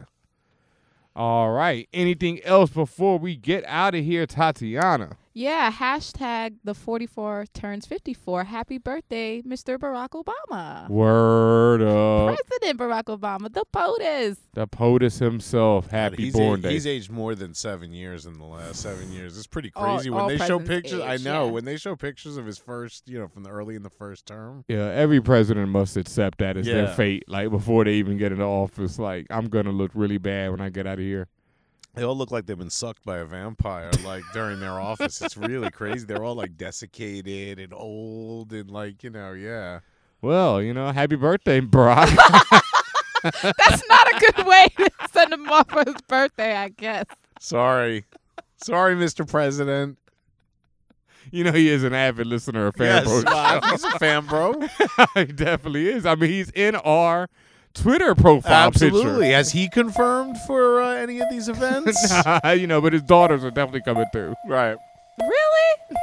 S3: All right. Anything else before we get out of here, Tatiana?
S1: Yeah, hashtag the 44 turns 54. Happy birthday, Mr. Barack Obama.
S3: Word up.
S1: President Barack Obama, the POTUS.
S3: The POTUS himself. Happy
S2: he's
S3: born
S2: a-
S3: day.
S2: He's aged more than seven years in the last seven years. It's pretty
S1: All-
S2: crazy when
S1: all
S2: they show
S1: presidents
S2: pictures. I know
S1: yeah.
S2: when they show pictures of his first, you know, from the early in the first term.
S3: yeah, every president must accept that as their fate. Like before they even get into office, like I'm gonna look really bad when I get out of here.
S2: They all look like they've been sucked by a vampire, like during their office. It's really crazy. They're all like desiccated and old and like you know, yeah.
S3: Well, you know, happy birthday, Barack.
S1: That's not a good way to send him off for his birthday, I guess.
S2: Sorry, sorry, Mr. President.
S3: you know he is an avid listener of Fan
S2: Yes,
S3: Bros
S2: well, he's a fan, bro.
S3: he definitely is. I mean, he's in our Twitter profile picture.
S2: Absolutely. Has he confirmed for uh, any of these events?
S3: picture. you know, but his daughters are definitely coming through.
S2: right.
S1: Really?